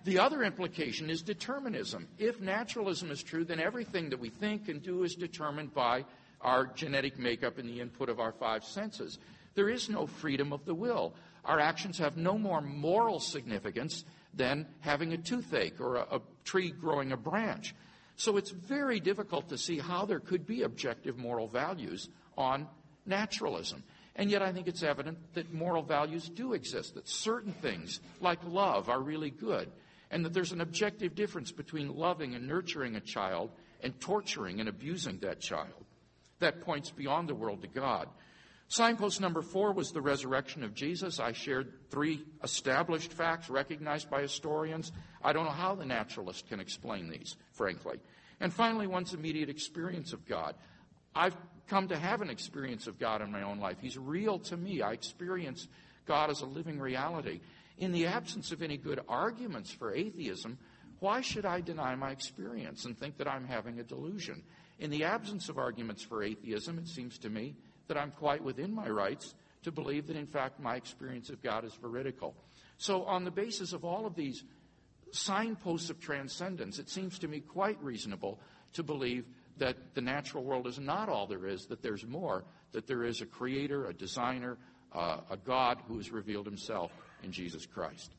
The other implication is determinism. If naturalism is true, then everything that we think and do is determined by our genetic makeup and the input of our five senses. There is no freedom of the will. Our actions have no more moral significance than having a toothache or a, a tree growing a branch. So it's very difficult to see how there could be objective moral values on naturalism. And yet, I think it's evident that moral values do exist, that certain things, like love, are really good, and that there's an objective difference between loving and nurturing a child and torturing and abusing that child. That points beyond the world to God. Signpost number four was the resurrection of Jesus. I shared three established facts recognized by historians. I don't know how the naturalist can explain these, frankly. And finally, one's immediate experience of God. I've come to have an experience of God in my own life. He's real to me. I experience God as a living reality. In the absence of any good arguments for atheism, why should I deny my experience and think that I'm having a delusion? In the absence of arguments for atheism, it seems to me that I'm quite within my rights to believe that, in fact, my experience of God is veridical. So, on the basis of all of these signposts of transcendence, it seems to me quite reasonable to believe that the natural world is not all there is, that there's more, that there is a creator, a designer, uh, a God who has revealed himself in Jesus Christ.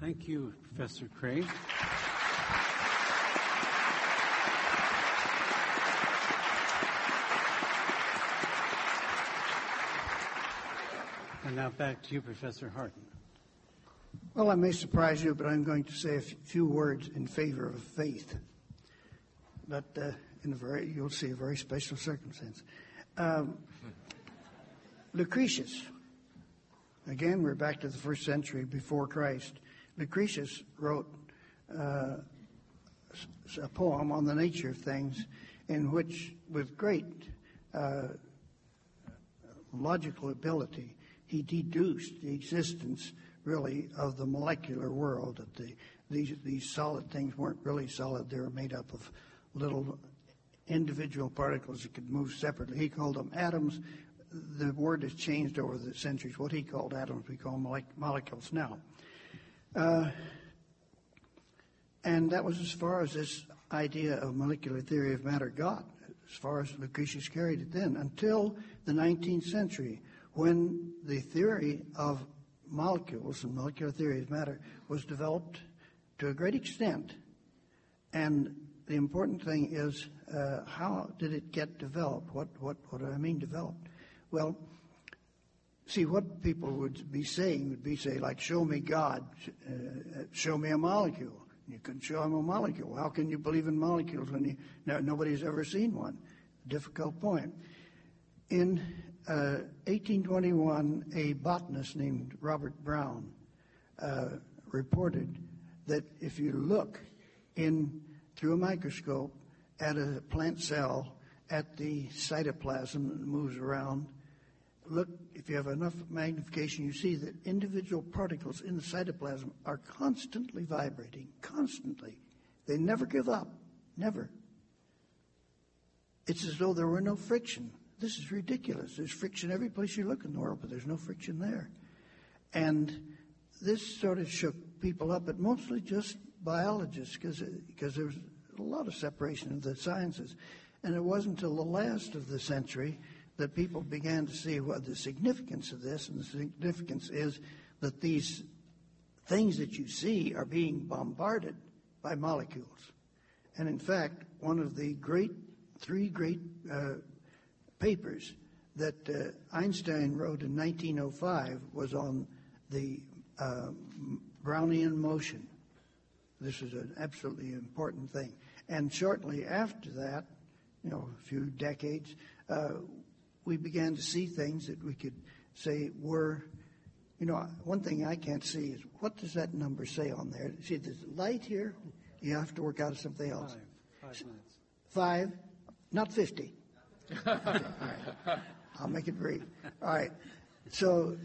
Thank you, Professor Craig. And now back to you, Professor Hardin. Well, I may surprise you, but I'm going to say a few words in favor of faith. But uh, in a very, you'll see a very special circumstance. Um, Lucretius, again, we're back to the first century before Christ. Lucretius wrote uh, a poem on the nature of things in which, with great uh, logical ability, he deduced the existence really of the molecular world that the, these, these solid things weren't really solid. They were made up of little individual particles that could move separately. He called them atoms. The word has changed over the centuries. What he called atoms we call molecules now. Uh, and that was as far as this idea of molecular theory of matter got as far as lucretius carried it then until the 19th century when the theory of molecules and molecular theory of matter was developed to a great extent. And the important thing is uh, how did it get developed? What, what, what do I mean developed? Well, see, what people would be saying would be say, like, show me God, uh, show me a molecule. You couldn't show him a molecule. How can you believe in molecules when you, no, nobody's ever seen one? Difficult point. In 1821, uh, a botanist named Robert Brown uh, reported that if you look in through a microscope at a plant cell at the cytoplasm that moves around, look if you have enough magnification, you see that individual particles in the cytoplasm are constantly vibrating, constantly. They never give up, never. It's as though there were no friction this is ridiculous. There's friction every place you look in the world, but there's no friction there. And this sort of shook people up, but mostly just biologists, because there was a lot of separation of the sciences. And it wasn't until the last of the century that people began to see what the significance of this, and the significance is that these things that you see are being bombarded by molecules. And in fact, one of the great, three great uh, papers that uh, Einstein wrote in 1905 was on the uh, Brownian motion. This is an absolutely important thing. And shortly after that, you know, a few decades, uh, we began to see things that we could say were, you know, one thing I can't see is what does that number say on there? See, there's light here. You have to work out something else. Five. Five Five, not 50. Right. I'll make it brief. All right. So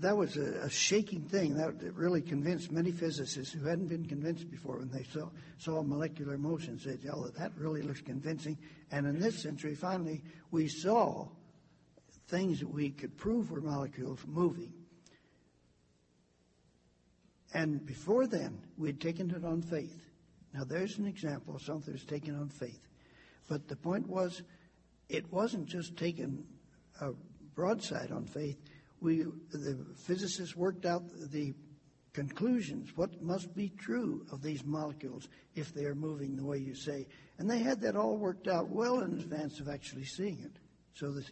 that was a, a shaking thing. That really convinced many physicists who hadn't been convinced before when they saw, saw molecular motions. They said, oh, that really looks convincing. And in this century, finally, we saw things that we could prove were molecules moving. And before then, we had taken it on faith. Now, there's an example of something that's taken on faith. But the point was, it wasn't just taken broadside on faith. We, the physicists worked out the conclusions, what must be true of these molecules if they are moving the way you say. And they had that all worked out well in advance of actually seeing it. So that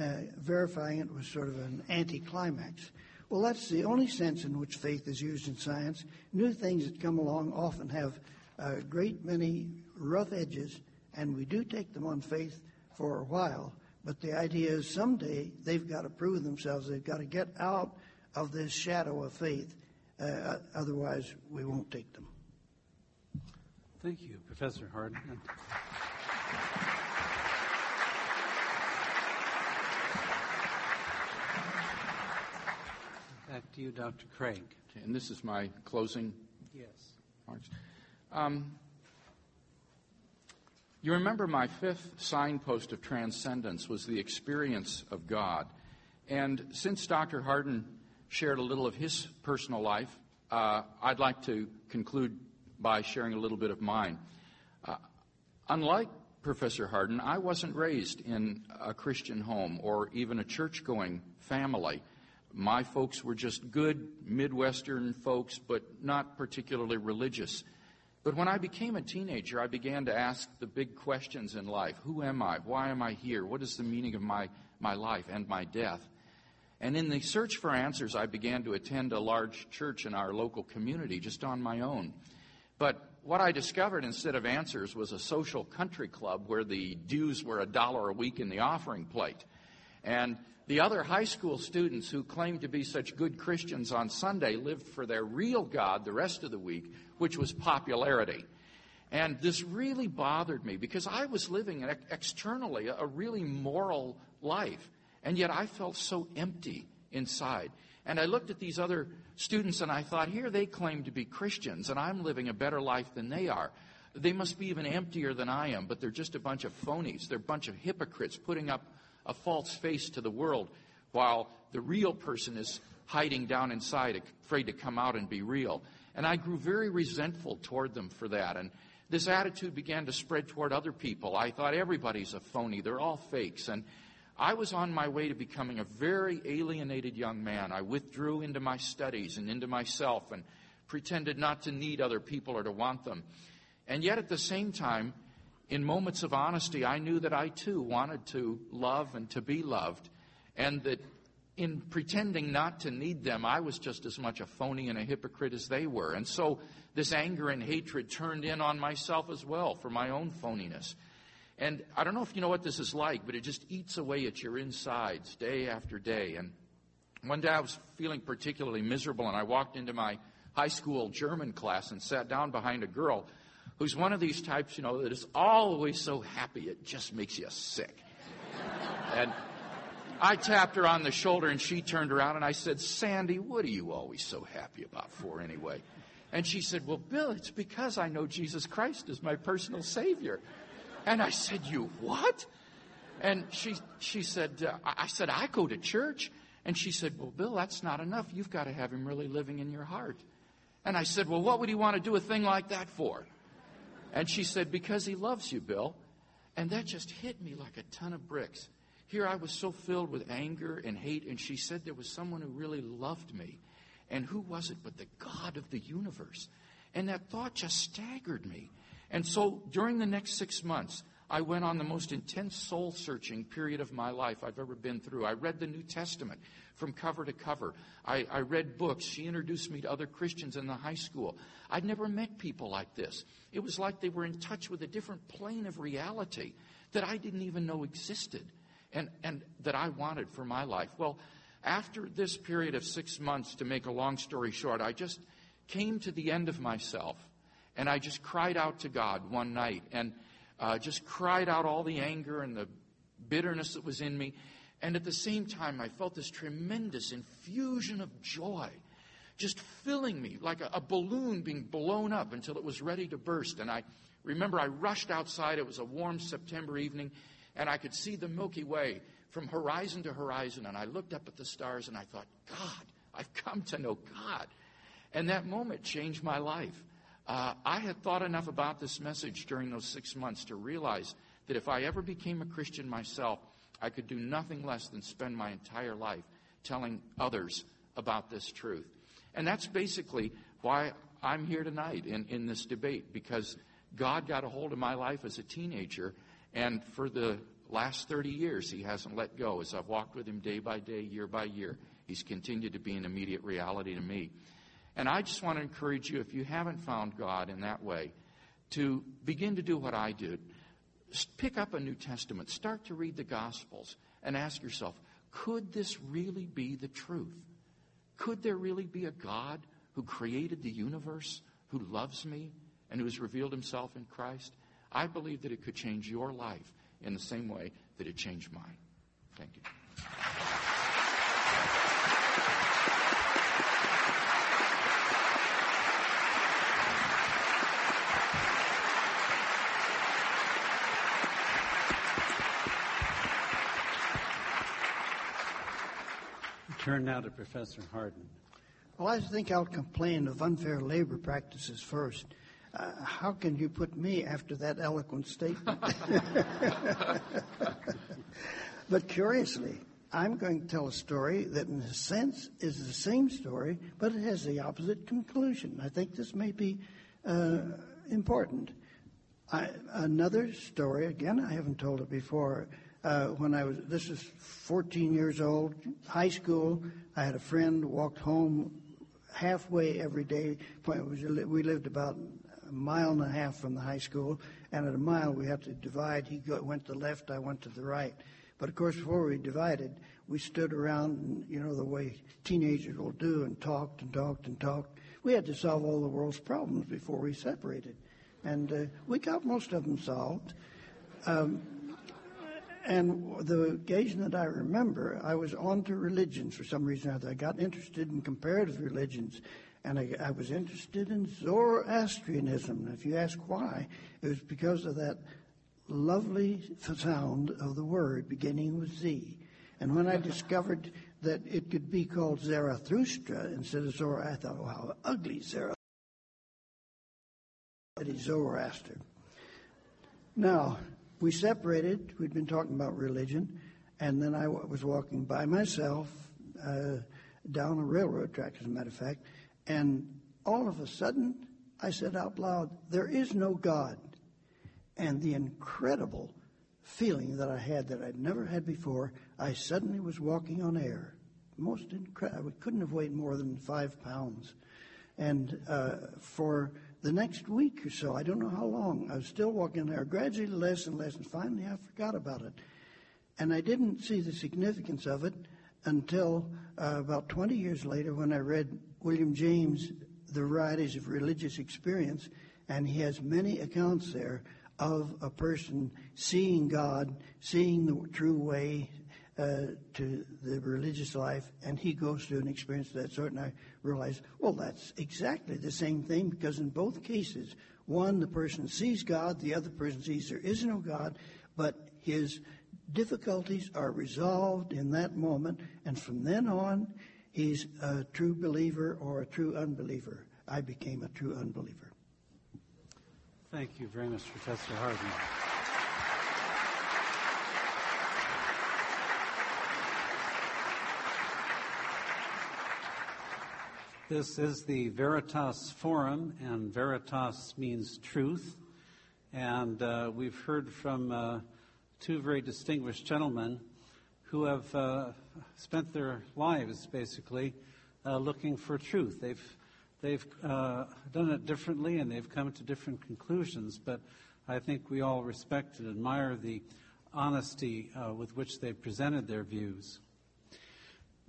uh, verifying it was sort of an anticlimax. Well, that's the only sense in which faith is used in science. New things that come along often have a great many rough edges, and we do take them on faith for a while, But the idea is someday they've got to prove themselves. They've got to get out of this shadow of faith. Uh, otherwise, we won't take them. Thank you, Professor Hardin. Back to you, Dr. Craig. Okay, and this is my closing Yes. remarks. Um, you remember my fifth signpost of transcendence was the experience of God. And since Dr. Hardin shared a little of his personal life, uh, I'd like to conclude by sharing a little bit of mine. Uh, unlike Professor Hardin, I wasn't raised in a Christian home or even a church going family. My folks were just good Midwestern folks, but not particularly religious. But when I became a teenager, I began to ask the big questions in life Who am I? Why am I here? What is the meaning of my, my life and my death? And in the search for answers, I began to attend a large church in our local community just on my own. But what I discovered instead of answers was a social country club where the dues were a dollar a week in the offering plate. And the other high school students who claimed to be such good Christians on Sunday lived for their real God the rest of the week, which was popularity. And this really bothered me because I was living externally a really moral life, and yet I felt so empty inside. And I looked at these other students and I thought, here they claim to be Christians, and I'm living a better life than they are. They must be even emptier than I am, but they're just a bunch of phonies. They're a bunch of hypocrites putting up a false face to the world while the real person is hiding down inside, afraid to come out and be real. And I grew very resentful toward them for that. And this attitude began to spread toward other people. I thought everybody's a phony, they're all fakes. And I was on my way to becoming a very alienated young man. I withdrew into my studies and into myself and pretended not to need other people or to want them. And yet at the same time, in moments of honesty, I knew that I too wanted to love and to be loved, and that in pretending not to need them, I was just as much a phony and a hypocrite as they were. And so this anger and hatred turned in on myself as well for my own phoniness. And I don't know if you know what this is like, but it just eats away at your insides day after day. And one day I was feeling particularly miserable, and I walked into my high school German class and sat down behind a girl who's one of these types, you know, that is always so happy it just makes you sick. and I tapped her on the shoulder and she turned around and I said, Sandy, what are you always so happy about for anyway? And she said, Well, Bill, it's because I know Jesus Christ is my personal Savior. And I said, You what? And she, she said, uh, I said, I go to church. And she said, Well, Bill, that's not enough. You've got to have him really living in your heart. And I said, Well, what would he want to do a thing like that for? And she said, Because he loves you, Bill. And that just hit me like a ton of bricks. Here I was so filled with anger and hate, and she said there was someone who really loved me. And who was it but the God of the universe? And that thought just staggered me. And so during the next six months, I went on the most intense soul searching period of my life I've ever been through. I read the New Testament from cover to cover. I, I, read books. She introduced me to other Christians in the high school. I'd never met people like this. It was like they were in touch with a different plane of reality that I didn't even know existed and, and that I wanted for my life. Well, after this period of six months, to make a long story short, I just came to the end of myself and I just cried out to God one night and uh, just cried out all the anger and the bitterness that was in me. And at the same time, I felt this tremendous infusion of joy just filling me like a, a, balloon being blown up until it was ready to burst. And I remember I rushed outside. It was a warm September evening, and I could see the Milky Way from horizon to horizon. And I looked up at the stars and I thought, God, I've come to know God. And that moment changed my life. Uh, I had thought enough about this message during those six months to realize that if I ever became a Christian myself, I could do nothing less than spend my entire life telling others about this truth. And that's basically why I'm here tonight in, in this debate, because God got a hold of my life as a teenager, and for the last 30 years, He hasn't let go. As I've walked with Him day by day, year by year, He's continued to be an immediate reality to me. And I just want to encourage you, if you haven't found God in that way, to begin to do what I did. pick up a New Testament, start to read the Gospels, and ask yourself could this really be the truth? Could there really be a God who created the universe, who loves me, and who has revealed himself in Christ? I believe that it could change your life in the same way that it changed mine. Thank you. Turn now to Professor Hardin. Well, I think I'll complain of unfair labor practices first. Uh, how can you put me after that eloquent statement? but curiously, I'm going to tell a story that, in a sense, is the same story, but it has the opposite conclusion. I think this may be uh, important. I, another story, again, I haven't told it before uh, when I was, this is 14 years old, high school. I had a friend, walked home halfway every day. We lived about a mile and a half from the high school, and at a mile we had to divide. He went to the left, I went to the right. But of course, before we divided, we stood around, and, you know, the way teenagers will do, and talked and talked and talked. We had to solve all the world's problems before we separated. And uh, we got most of them solved. Um, and the occasion that I remember, I was on to religions for some reason. I got interested in comparative religions, and I, I was interested in Zoroastrianism. And if you ask why, it was because of that lovely sound of the word beginning with Z. And when I discovered that it could be called Zarathustra instead of Zoroaster, I thought, oh, how ugly Zarathustra. Zoroaster. Now, we separated. We'd been talking about religion, and then I was walking by myself uh, down a railroad track, as a matter of fact, and all of a sudden I said out loud, There is no God. And the incredible feeling that I had that I'd never had before, I suddenly was walking on air. Most incredible. I couldn't have weighed more than five pounds. And uh, for the next week or so, I don't know how long, I was still walking there, gradually less and less, and finally I forgot about it. And I didn't see the significance of it until uh, about 20 years later when I read William James, The Varieties of Religious Experience, and he has many accounts there of a person seeing God, seeing the true way, Uh, to the religious life, and he goes through an experience of that sort, and I realize, well, that's exactly the same thing because in both cases, one, the person sees God, the other person sees there is no God, but his difficulties are resolved in that moment, and from then on, he's a true believer or a true unbeliever. I became a true unbeliever. Thank you very much, Professor Hardin. This is the Veritas Forum, and Veritas means truth. And uh, we've heard from uh, two very distinguished gentlemen who have uh, spent their lives basically uh, looking for truth. They've they've uh, done it differently, and they've come to different conclusions. But I think we all respect and admire the honesty uh, with which they've presented their views.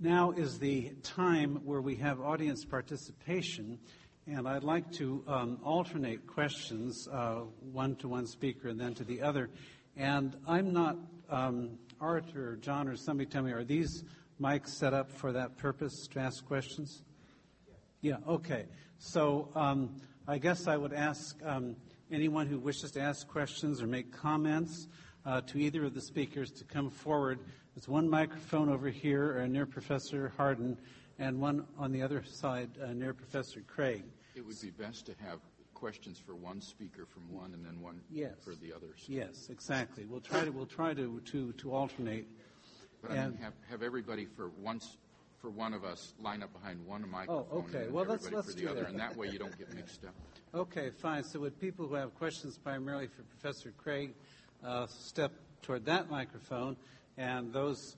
Now is the time where we have audience participation, and I'd like to um, alternate questions, uh, one to one speaker and then to the other. And I'm not um, or John, or somebody tell me, are these mics set up for that purpose to ask questions? Yeah, okay. So um, I guess I would ask um, anyone who wishes to ask questions or make comments uh, to either of the speakers to come forward. There's one microphone over here uh, near Professor Hardin and one on the other side uh, near Professor Craig. It would be best to have questions for one speaker from one and then one yes. for the others. Yes, exactly. We'll try to we'll try to to, to alternate. But and I mean, have, have everybody for once for one of us line up behind one microphone. Oh, okay. well, let's let's for do other, that. and that way you don't get mixed up. Okay, fine. So, would people who have questions primarily for Professor Craig uh, step toward that microphone, and those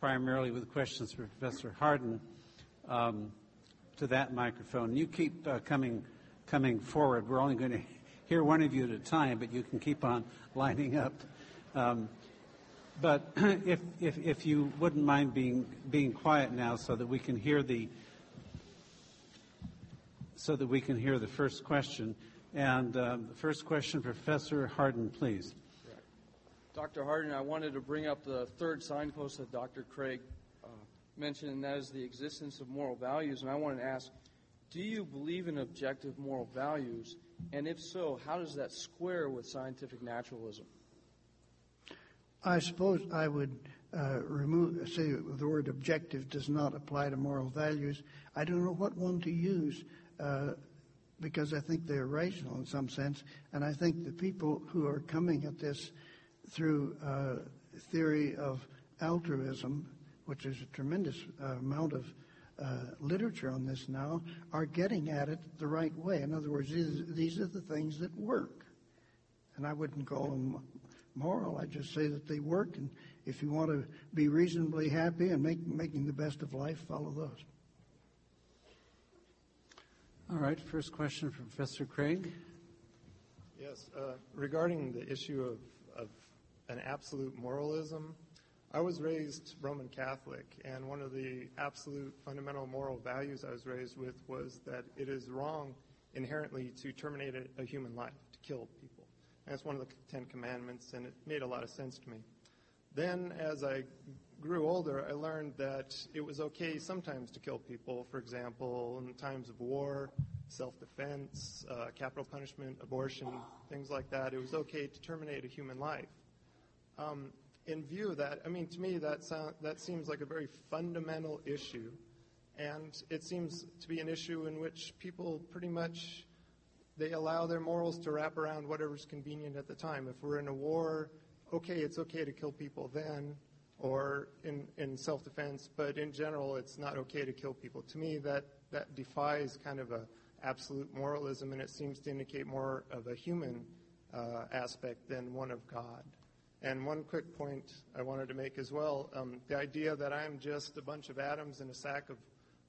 primarily with questions for Professor Hardin um, to that microphone. You keep uh, coming coming forward. We're only going to hear one of you at a time, but you can keep on lining up. Um, but if, if, if you wouldn't mind being, being quiet now so that we can hear the so that we can hear the first question. And um, the first question, Professor Hardin, please. Dr. Hardin, I wanted to bring up the third signpost that Dr. Craig uh, mentioned, and that is the existence of moral values. And I wanted to ask, do you believe in objective moral values? And if so, how does that square with scientific naturalism? I suppose I would uh, remove, say the word objective does not apply to moral values. I don't know what one to use uh, because I think they're rational in some sense. And I think the people who are coming at this through uh, theory of altruism, which is a tremendous uh, amount of uh, literature on this now, are getting at it the right way. In other words, these, these are the things that work. And I wouldn't call them moral. I just say that they work, and if you want to be reasonably happy and make, making the best of life, follow those. All right, first question from Professor Craig. Yes, uh, regarding the issue of, of an absolute moralism, I was raised Roman Catholic, and one of the absolute fundamental moral values I was raised with was that it is wrong inherently to terminate a, human life, to kill people. And that's one of the Ten Commandments, and it made a lot of sense to me. Then, as I grew older, I learned that it was okay sometimes to kill people. For example, in times of war, self-defense, uh, capital punishment, abortion, things like that. It was okay to terminate a human life. Um, in view of that, I mean, to me, that sound, that seems like a very fundamental issue, and it seems to be an issue in which people pretty much they allow their morals to wrap around whatever's convenient at the time. If we're in a war, okay, it's okay to kill people then or in, in self-defense, but in general, it's not okay to kill people. To me, that, that defies kind of a absolute moralism, and it seems to indicate more of a human uh, aspect than one of God. And one quick point I wanted to make as well um, the idea that I'm just a bunch of atoms in a sack of,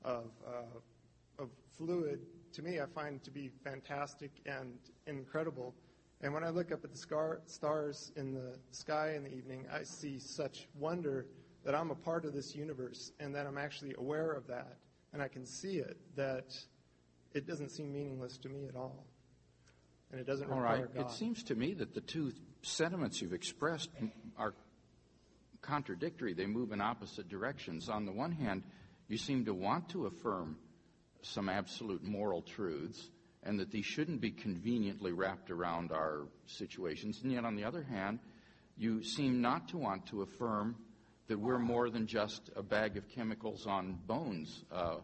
of, uh, of fluid, to me, I find to be fantastic and incredible. And when I look up at the scar- stars in the sky in the evening, I see such wonder that I'm a part of this universe and that I'm actually aware of that and I can see it, that it doesn't seem meaningless to me at all. And it doesn't all require right. God. It seems to me that the two sentiments you've expressed are contradictory. They move in opposite directions. On the one hand, you seem to want to affirm some absolute moral truths and that these shouldn't be conveniently wrapped around our situations. And yet, on the other hand, you seem not to want to affirm that we're more than just a bag of chemicals on bones. Uh,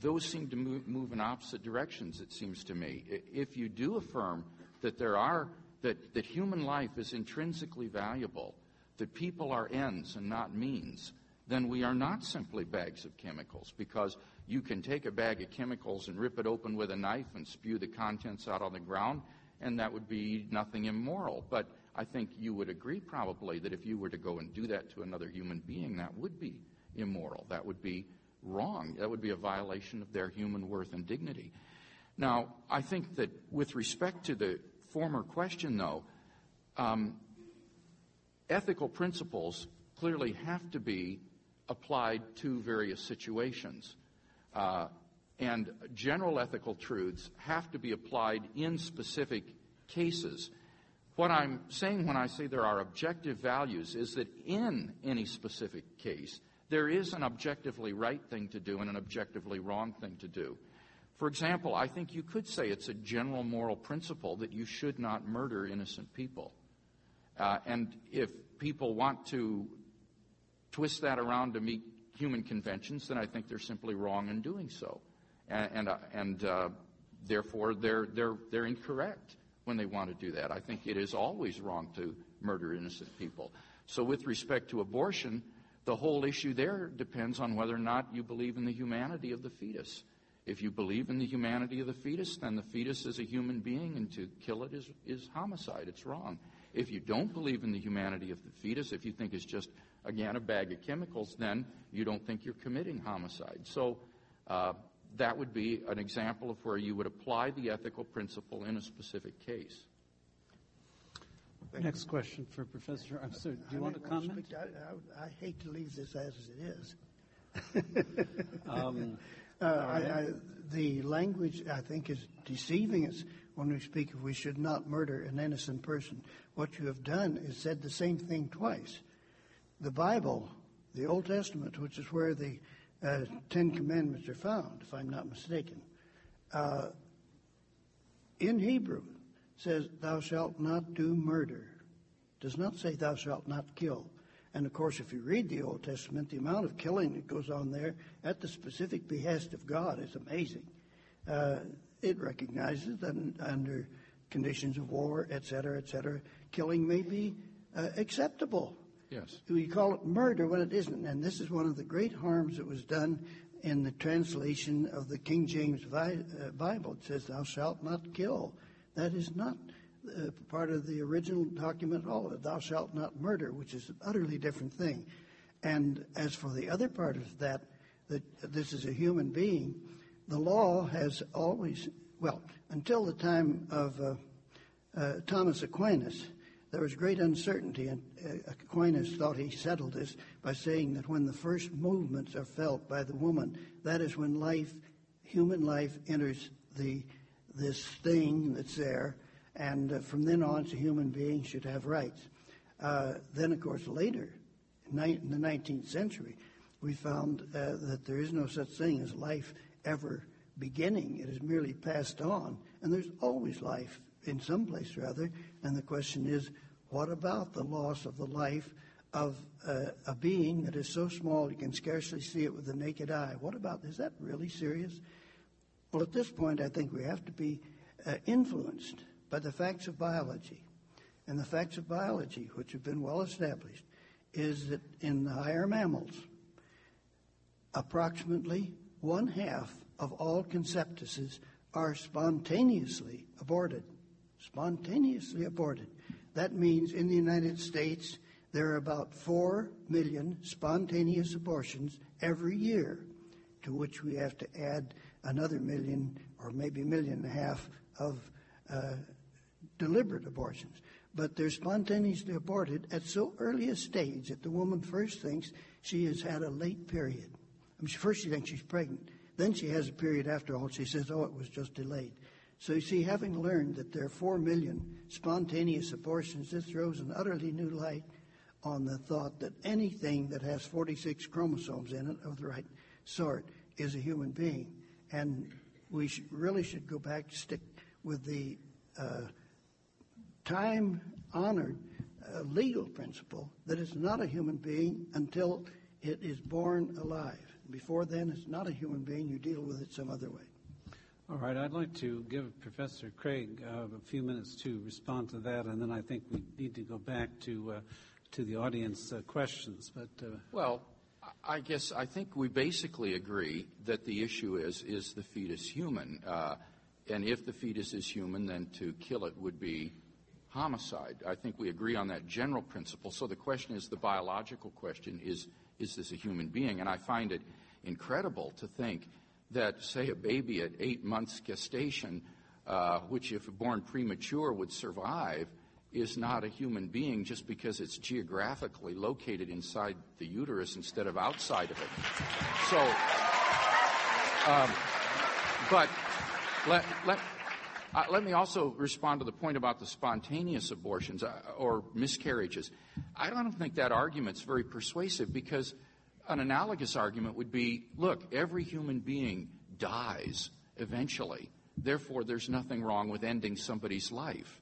those seem to move, move, in opposite directions, it seems to me. If you do affirm that there are, that, that human life is intrinsically valuable, that people are ends and not means, then we are not simply bags of chemicals because you can take a bag of chemicals and rip it open with a knife and spew the contents out on the ground, and that would be nothing immoral. But I think you would agree probably that if you were to go and do that to another human being, that would be immoral. That would be wrong. That would be a violation of their human worth and dignity. Now, I think that with respect to the former question, though, um, ethical principles clearly have to be applied to various situations. Uh, and general ethical truths have to be applied in specific cases. What I'm saying when I say there are objective values is that in any specific case, there is an objectively right thing to do and an objectively wrong thing to do. For example, I think you could say it's a general moral principle that you should not murder innocent people. Uh, and if people want to twist that around to meet human conventions, then I think they're simply wrong in doing so. And, and, uh, and uh, therefore, they're, they're, they're incorrect when they want to do that. I think it is always wrong to murder innocent people. So, with respect to abortion, the whole issue there depends on whether or not you believe in the humanity of the fetus. If you believe in the humanity of the fetus, then the fetus is a human being, and to kill it is, is homicide. It's wrong. If you don't believe in the humanity of the fetus, if you think it's just again, a bag of chemicals, then you don't think you're committing homicide. So uh, that would be an example of where you would apply the ethical principle in a specific case. Next question for Professor. I'm sorry, do you I want to comment? speak. I, I, I hate to leave this as it is. Um, I, I, the language, I think, is deceiving us when we speak of we should not murder an innocent person. What you have done is said the same thing twice. The Bible, the Old Testament, which is where the uh, Ten Commandments are found, if I'm not mistaken, uh, in Hebrew says, Thou shalt not do murder. Does not say, Thou shalt not kill. And of course, if you read the Old Testament, the amount of killing that goes on there at the specific behest of God is amazing. Uh, it recognizes that under conditions of war, et cetera, et cetera, killing may be uh, acceptable. Yes. We call it murder when it isn't. And this is one of the great harms that was done in the translation of the King James uh, Bible. It says, Thou shalt not kill. That is not part of the original document all. Thou shalt not murder, which is an utterly different thing. And as for the other part of that, that this is a human being, the law has always, well, until the time of uh, uh, Thomas Aquinas, there was great uncertainty, and uh, Aquinas thought he settled this by saying that when the first movements are felt by the woman, that is when life, human life, enters the this thing that's there, and uh, from then on, a human being should have rights. Uh, then, of course, later, in the 19th century, we found uh, that there is no such thing as life ever beginning. It is merely passed on, and there's always life in some place or other. And the question is, what about the loss of the life of uh, a being that is so small you can scarcely see it with the naked eye? What about, is that really serious? Well, at this point, I think we have to be uh, influenced by the facts of biology. And the facts of biology, which have been well established, is that in the higher mammals, approximately one half of all conceptuses are spontaneously aborted. Spontaneously aborted. That means in the United States, there are about 4 million spontaneous abortions every year, to which we have to add another million or maybe a million and a half of uh, deliberate abortions. But they're spontaneously aborted at so early a stage that the woman first thinks she has had a late period. I mean, first she thinks she's pregnant. Then she has a period after all. She says, oh, it was just delayed. So you see, having learned that there are four million spontaneous abortions, this throws an utterly new light on the thought that anything that has 46 chromosomes in it of the right sort is a human being. And we should, really should go back to stick with the uh, time honored uh, legal principle that it's not a human being until it is born alive. Before then, it's not a human being. You deal with it some other way. All right, I'd like to give Professor Craig uh, a few minutes to respond to that, and then I think we need to go back to uh, to the audience uh, questions. But uh, well, I guess I think we basically agree that the issue is is the fetus human, uh, and if the fetus is human, then to kill it would be homicide. I think we agree on that general principle. So the question is the biological question is is this a human being? And I find it incredible to think that, say, a baby at eight months gestation, uh, which if born premature would survive, is not a human being just because it's geographically located inside the uterus instead of outside of it. So, um, but let, let, uh, let me also respond to the point about the spontaneous abortions uh, or miscarriages. I don't think that argument's very persuasive because an analogous argument would be look, every human being dies eventually. Therefore, there's nothing wrong with ending somebody's life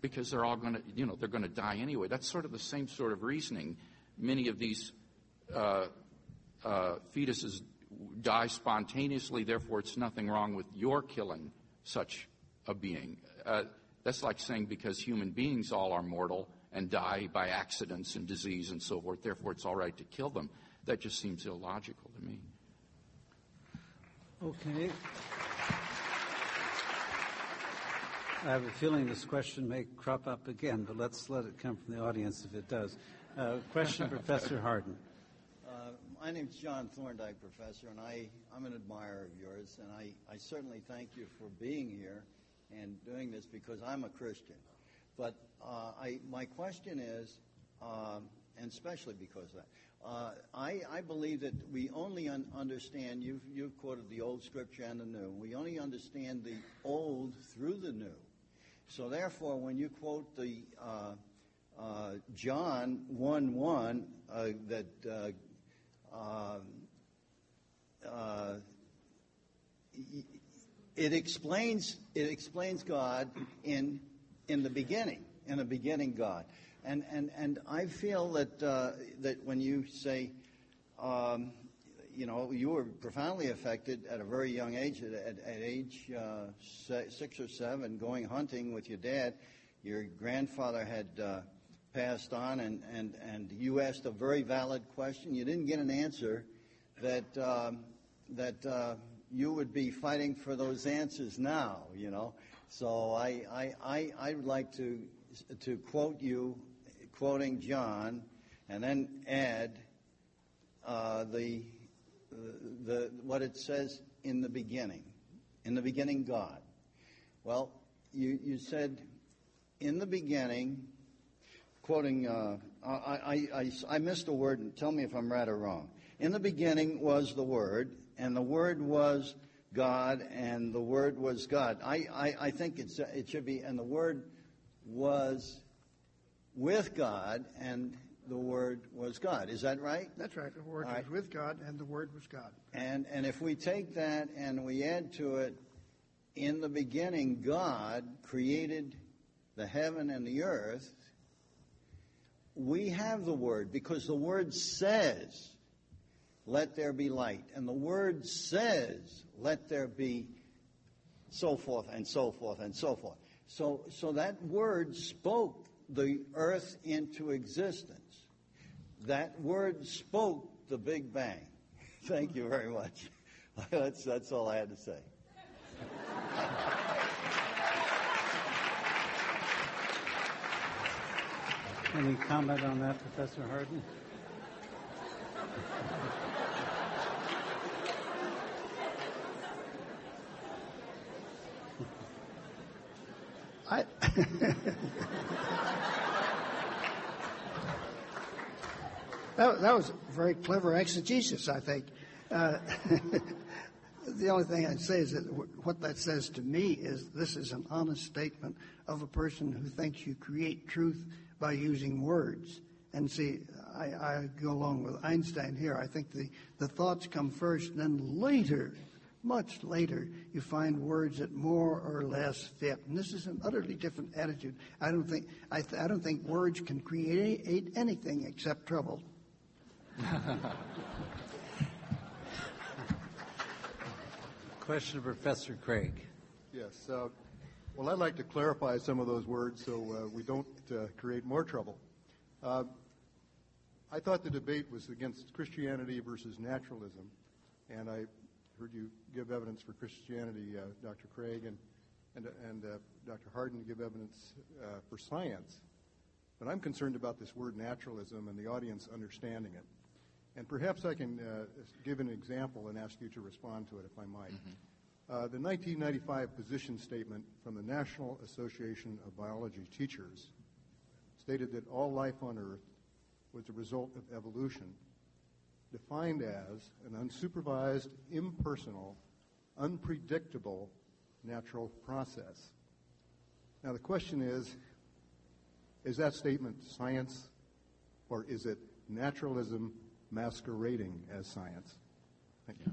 because they're all going to, you know, they're going to die anyway. That's sort of the same sort of reasoning. Many of these uh, uh, fetuses die spontaneously, therefore, it's nothing wrong with your killing such a being. Uh, that's like saying because human beings all are mortal and die by accidents and disease and so forth, therefore, it's all right to kill them. That just seems illogical to me. Okay. I have a feeling this question may crop up again, but let's let it come from the audience if it does. Uh, question, Professor Hardin. Uh, my name's John Thorndike, Professor, and I, I'm an admirer of yours, and I, I certainly thank you for being here and doing this because I'm a Christian. But uh, I, my question is, um, and especially because of that, uh, I, I believe that we only un- understand, you've, you've quoted the old scripture and the new, we only understand the old through the new. So therefore, when you quote the uh, uh, John 1 1, uh, that uh, um, uh, it explains it explains God in in the beginning, in the beginning God, and and and I feel that uh, that when you say, um, you know, you were profoundly affected at a very young age, at, at, at age uh, six or seven, going hunting with your dad. Your grandfather had uh, passed on, and, and, and you asked a very valid question. You didn't get an answer that, um, that uh, you would be fighting for those answers now, you know. So I, I, I, I would like to, to quote you, quoting John, and then add uh, the, the, what it says in the beginning. In the beginning, God. Well, you, you said, in the beginning, quoting, uh, I, I, I, I missed a word, and tell me if I'm right or wrong. In the beginning was the Word, and the Word was God, and the Word was God. I, I, I think it's, it should be, and the Word was with God, and the Word was God. Is that right? That's right. The Word was with God, and the Word was God. And, and if we take that and we add to it, in the beginning, God created the heaven and the earth, we have the word because the word says, let there be light. And the word says, let there be so forth and so forth and so forth. So, so that word spoke the earth into existence. That word spoke the Big Bang. Thank you very much. that's, that's all I had to say. Any comment on that, Professor Hardin? that, that was very clever exegesis, I think. Uh, the only thing I'd say is that what that says to me is this is an honest statement of a person who thinks you create truth by using words. And see, I, I go along with Einstein here. I think the, the thoughts come first, and then later, much later, you find words that more or less fit. And this is an utterly different attitude. I don't think I, th- I don't think words can create anything except trouble. Question to Professor Craig. Yes. Uh, well, I'd like to clarify some of those words so uh, we don't uh, create more trouble. Uh, I thought the debate was against Christianity versus naturalism, and I heard you give evidence for Christianity, uh, Dr. Craig, and, and, and uh, Dr. Hardin give evidence uh, for science. But I'm concerned about this word naturalism and the audience understanding it. And perhaps I can give an example and ask you to respond to it, if I might. Mm-hmm. Uh, the 1995 position statement from the National Association of Biology Teachers stated that all life on Earth was a result of evolution, defined as an unsupervised, impersonal, unpredictable natural process. Now, the question is is that statement science or is it naturalism masquerading as science? Thank you.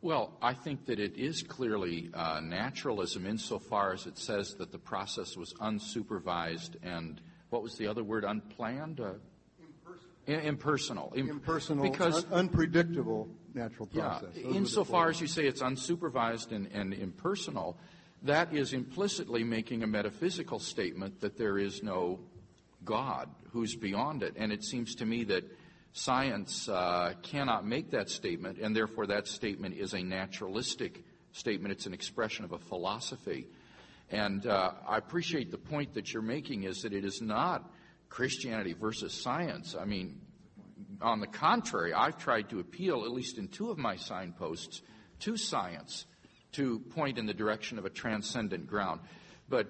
Well, I think that it is clearly uh, naturalism insofar as it says that the process was unsupervised and what was the other word? Unplanned. Uh, impersonal. impersonal. Because un- unpredictable natural process. Yeah, insofar as you say it's unsupervised and, and impersonal, that is implicitly making a metaphysical statement that there is no God who's beyond it. And it seems to me that Science uh, cannot make that statement, and therefore that statement is a naturalistic statement. It's an expression of a philosophy. And uh, I appreciate the point that you're making is that it is not Christianity versus science. I mean, on the contrary, I've tried to appeal, at least in two of my signposts, to science to point in the direction of a transcendent ground. But,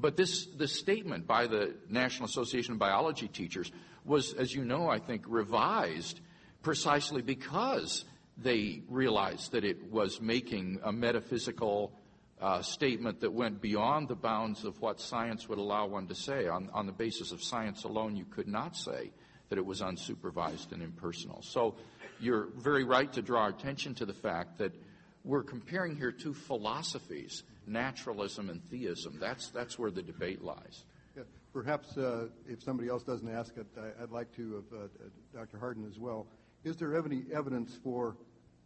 but this, this statement by the National Association of Biology Teachers was, as you know, I think, revised precisely because they realized that it was making a metaphysical uh, statement that went beyond the bounds of what science would allow one to say. On, on the basis of science alone, you could not say that it was unsupervised and impersonal. So you're very right to draw attention to the fact that we're comparing here two philosophies, naturalism and theism. That's, that's where the debate lies. Yeah, perhaps uh, if somebody else doesn't ask it, I, would like to, of uh, Dr. Hardin as well. Is there any evidence for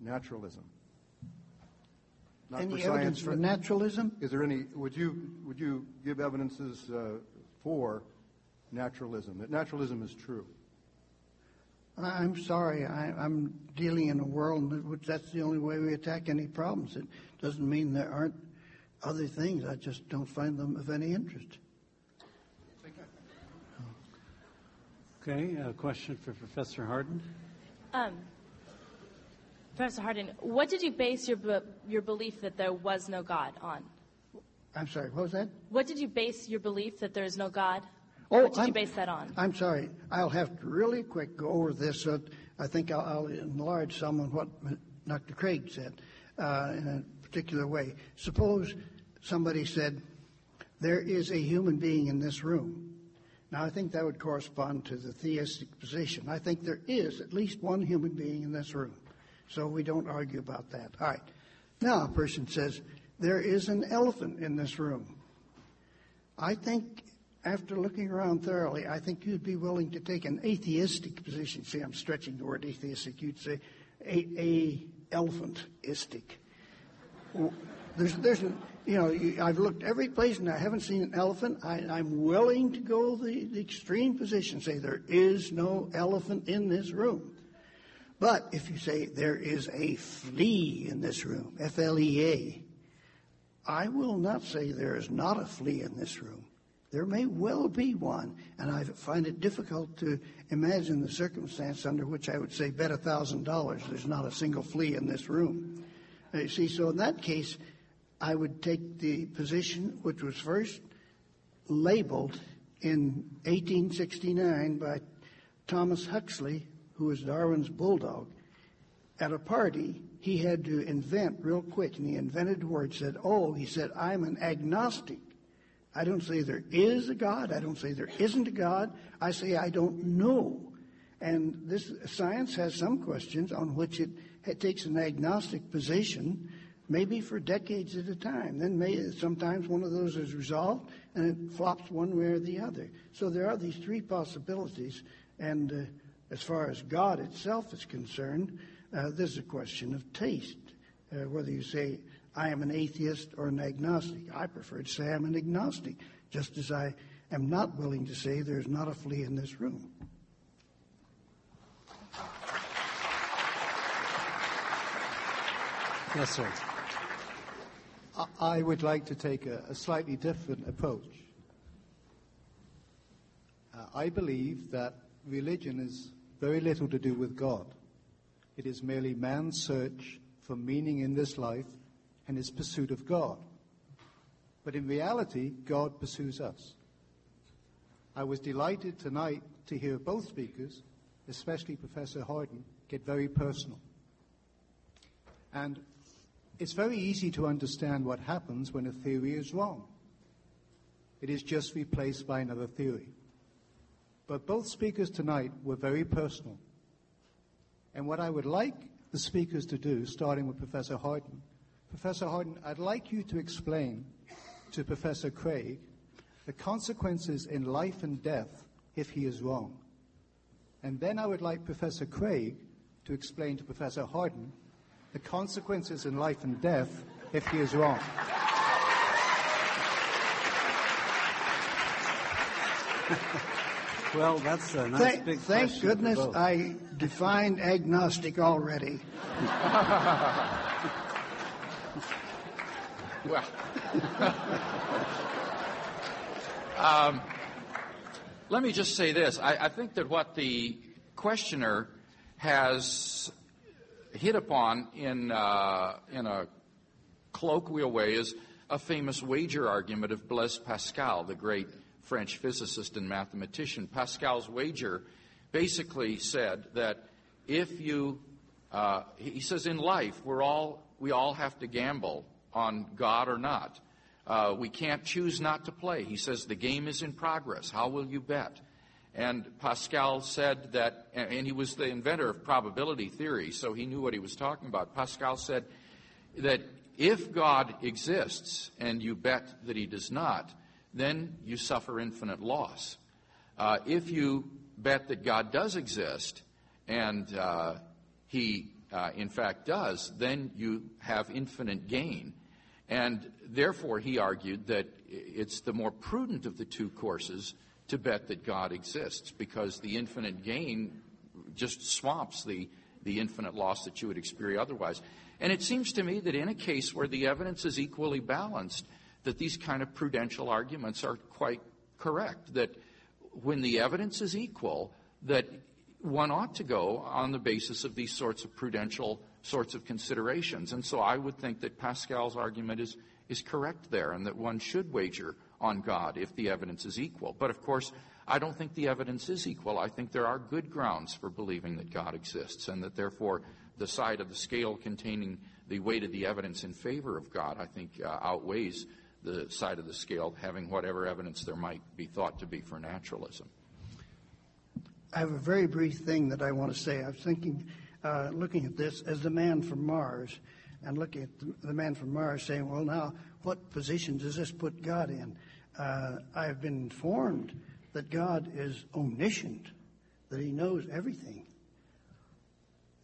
naturalism? Not any for evidence for naturalism? Is there any? Would you would you give evidences uh, for naturalism that naturalism is true? I'm sorry. I, am dealing in a world in which that's the only way we attack any problems. It doesn't mean there aren't other things. I just don't find them of any interest. Okay, a question for Professor Hardin. Um, Professor Hardin, what did you base your, be- your belief that there was no God on? I'm sorry, what was that? What did you base your belief that there is no God? Oh, what did I'm, you base that on? I'm sorry. I'll have to really quick go over this. Uh, I think I'll, I'll, enlarge some on what Dr. Craig said uh, in a particular way. Suppose somebody said, There is a human being in this room. Now, I think that would correspond to the theistic position. I think there is at least one human being in this room. So we don't argue about that. All right. Now, a person says, There is an elephant in this room. I think, after looking around thoroughly, I think you'd be willing to take an atheistic position. See, I'm stretching the word atheistic. You'd say a, a elephantistic. There's, there's, you know, I've looked every place and I haven't seen an elephant. I, am willing to go the, the extreme position, say there is no elephant in this room. But if you say there is a flea in this room, F L E A, I will not say there is not a flea in this room. There may well be one, and I find it difficult to imagine the circumstance under which I would say bet a thousand dollars there's not a single flea in this room. You see, so in that case, I would take the position which was first labeled in 1869 by Thomas Huxley who was Darwin's bulldog, at a party, he had to invent real quick, and he invented a word. Said, "Oh," he said, "I'm an agnostic. I don't say there is a God. I don't say there isn't a God. I say I don't know." And this science has some questions on which it, it takes an agnostic position, maybe for decades at a time. Then may, sometimes one of those is resolved and it flops one way or the other. So there are these three possibilities, and. Uh, as far as God itself is concerned, uh, this is a question of taste. Uh, whether you say, I am an atheist or an agnostic. I prefer to say I'm an agnostic, just as I am not willing to say there's not a flea in this room. Yes, sir. I would like to take a, a slightly different approach. Uh, I believe that religion is very little to do with God. It is merely man's search for meaning in this life and his pursuit of God. But in reality, God pursues us. I was delighted tonight to hear both speakers, especially Professor Hardin, get very personal. And it's very easy to understand what happens when a theory is wrong. It is just replaced by another theory. But both speakers tonight were very personal. And what I would like the speakers to do, starting with Professor Hardin, Professor Hardin, I'd like you to explain to Professor Craig the consequences in life and death if he is wrong. And then I would like Professor Craig to explain to Professor Hardin the consequences in life and death if he is wrong. Well, that's a nice thank, big Thank goodness I defined agnostic already. well, um, let me just say this. I, I think that what the questioner has hit upon in, uh, in a colloquial way is a famous wager argument of Blaise Pascal, the great French physicist and mathematician. Pascal's wager basically said that if you, uh, he says in life, we're all, we all have to gamble on God or not. Uh, we can't choose not to play. He says the game is in progress. How will you bet? And Pascal said that, and he was the inventor of probability theory, so he knew what he was talking about. Pascal said that if God exists and you bet that he does not, then you suffer infinite loss. Uh, if you bet that God does exist and uh, he, uh, in fact, does, then you have infinite gain. And therefore, he argued that it's the more prudent of the two courses to bet that God exists because the infinite gain just swamps the, the infinite loss that you would experience otherwise. And it seems to me that in a case where the evidence is equally balanced, that these kind of prudential arguments are quite correct. That when the evidence is equal, that one ought to go on the basis of these sorts of prudential sorts of considerations. And so I would think that Pascal's argument is, is correct there and that one should wager on God if the evidence is equal. But of course, I don't think the evidence is equal. I think there are good grounds for believing that God exists and that therefore the side of the scale containing the weight of the evidence in favor of God, I think, uh, outweighs the side of the scale having whatever evidence there might be thought to be for naturalism. I have a very brief thing that I want to say. I was thinking, uh, looking at this as the man from Mars, and looking at the, man from Mars saying, well, now, what position does this put God in? Uh, I have been informed that God is omniscient, that he knows everything.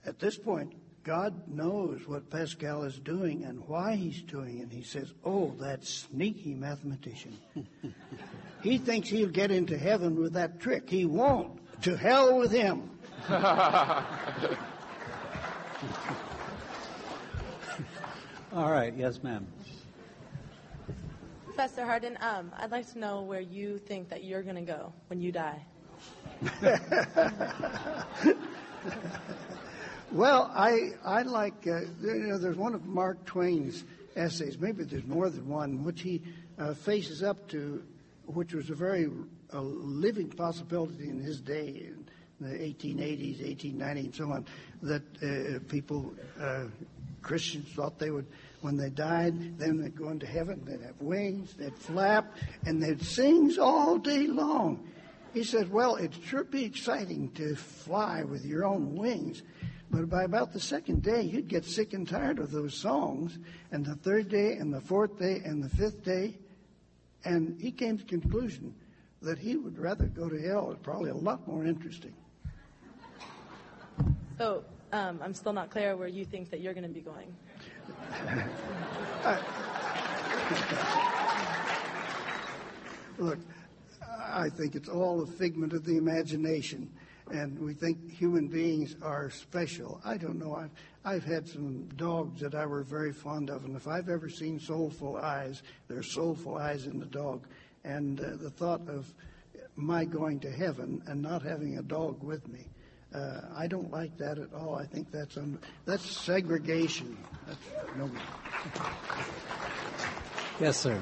At this point, God knows what Pascal is doing and why he's doing it. And he says, Oh, that sneaky mathematician. he thinks he'll get into heaven with that trick. He won't. To hell with him. All right. Yes, ma'am. Professor Hardin, um, I'd like to know where you think that you're going to go when you die. well, I I like uh, you know there's one of Mark Twain's essays, maybe there's more than one, which he uh, faces up to, which was a very uh, living possibility in his day, in the 1880s, 1890, and so on, that uh, people, uh, Christians, thought they would when they died, then they'd go into heaven, they'd have wings, they'd flap, and they'd sing all day long. He said, Well, it'd sure be exciting to fly with your own wings. But by about the second day, you'd get sick and tired of those songs. And the third day, and the fourth day, and the fifth day. And he came to the conclusion that he would rather go to hell. It's probably a lot more interesting. So um, I'm still not clear where you think that you're going to be going. Look, I think it's all a figment of the imagination, and we think human beings are special. I don't know. I've, I've had some dogs that I were very fond of, and if I've ever seen soulful eyes, there's soulful eyes in the dog. And uh, the thought of my going to heaven and not having a dog with me uh, I don't like that at all. I think that's un- that's segregation. That's no. Yes, sir.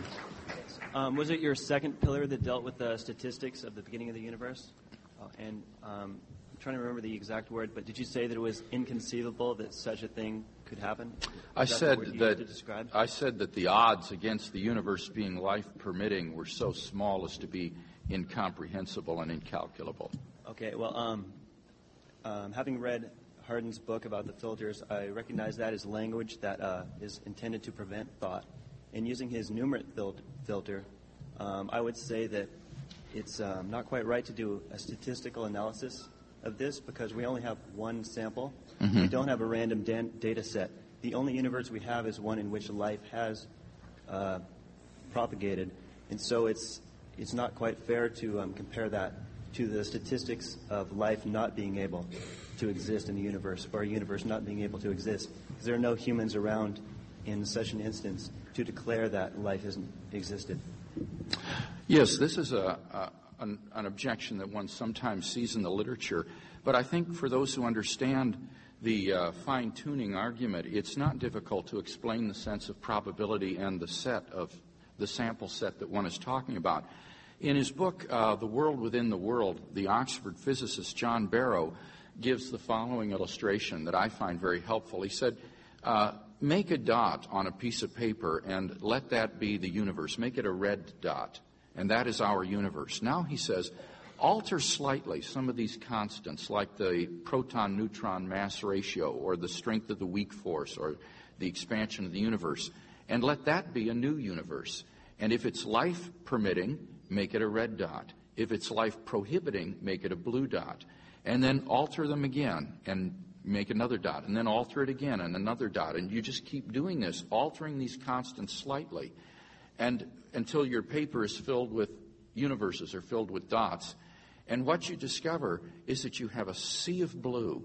Um, was it your second pillar that dealt with the statistics of the beginning of the universe? And um, I'm trying to remember the exact word, but did you say that it was inconceivable that such a thing could happen? I said that I said that the odds against the universe being life permitting were so small as to be incomprehensible and incalculable. Okay, well, um, um, having read Hardin's book about the filters, I recognize that as language that uh, is intended to prevent thought. And using his Numerate fil- filter, um, I would say that it's um, not quite right to do a statistical analysis of this because we only have one sample. Mm-hmm. We don't have a random dan- data set. The only universe we have is one in which life has uh, propagated. And so it's, it's not quite fair to um, compare that to the statistics of life not being able to exist in the universe or a universe not being able to exist because there are no humans around in such an instance to declare that life hasn't existed. Yes, this is a, a, an, an objection that one sometimes sees in the literature. But I think for those who understand the uh, fine tuning argument, it's not difficult to explain the sense of probability and the set of the sample set that one is talking about. In his book, uh, The World Within the World, the Oxford physicist John Barrow gives the following illustration that I find very helpful. He said, uh, Make a dot on a piece of paper and let that be the universe. Make it a red dot, and that is our universe. Now, he says, alter slightly some of these constants, like the proton neutron mass ratio, or the strength of the weak force, or the expansion of the universe, and let that be a new universe. And if it's life permitting, make it a red dot. If it's life prohibiting, make it a blue dot. And then alter them again and make another dot. And then alter it again and another dot. And you just keep doing this, altering these constants slightly. And until your paper is filled with universes or filled with dots. And what you discover is that you have a sea of blue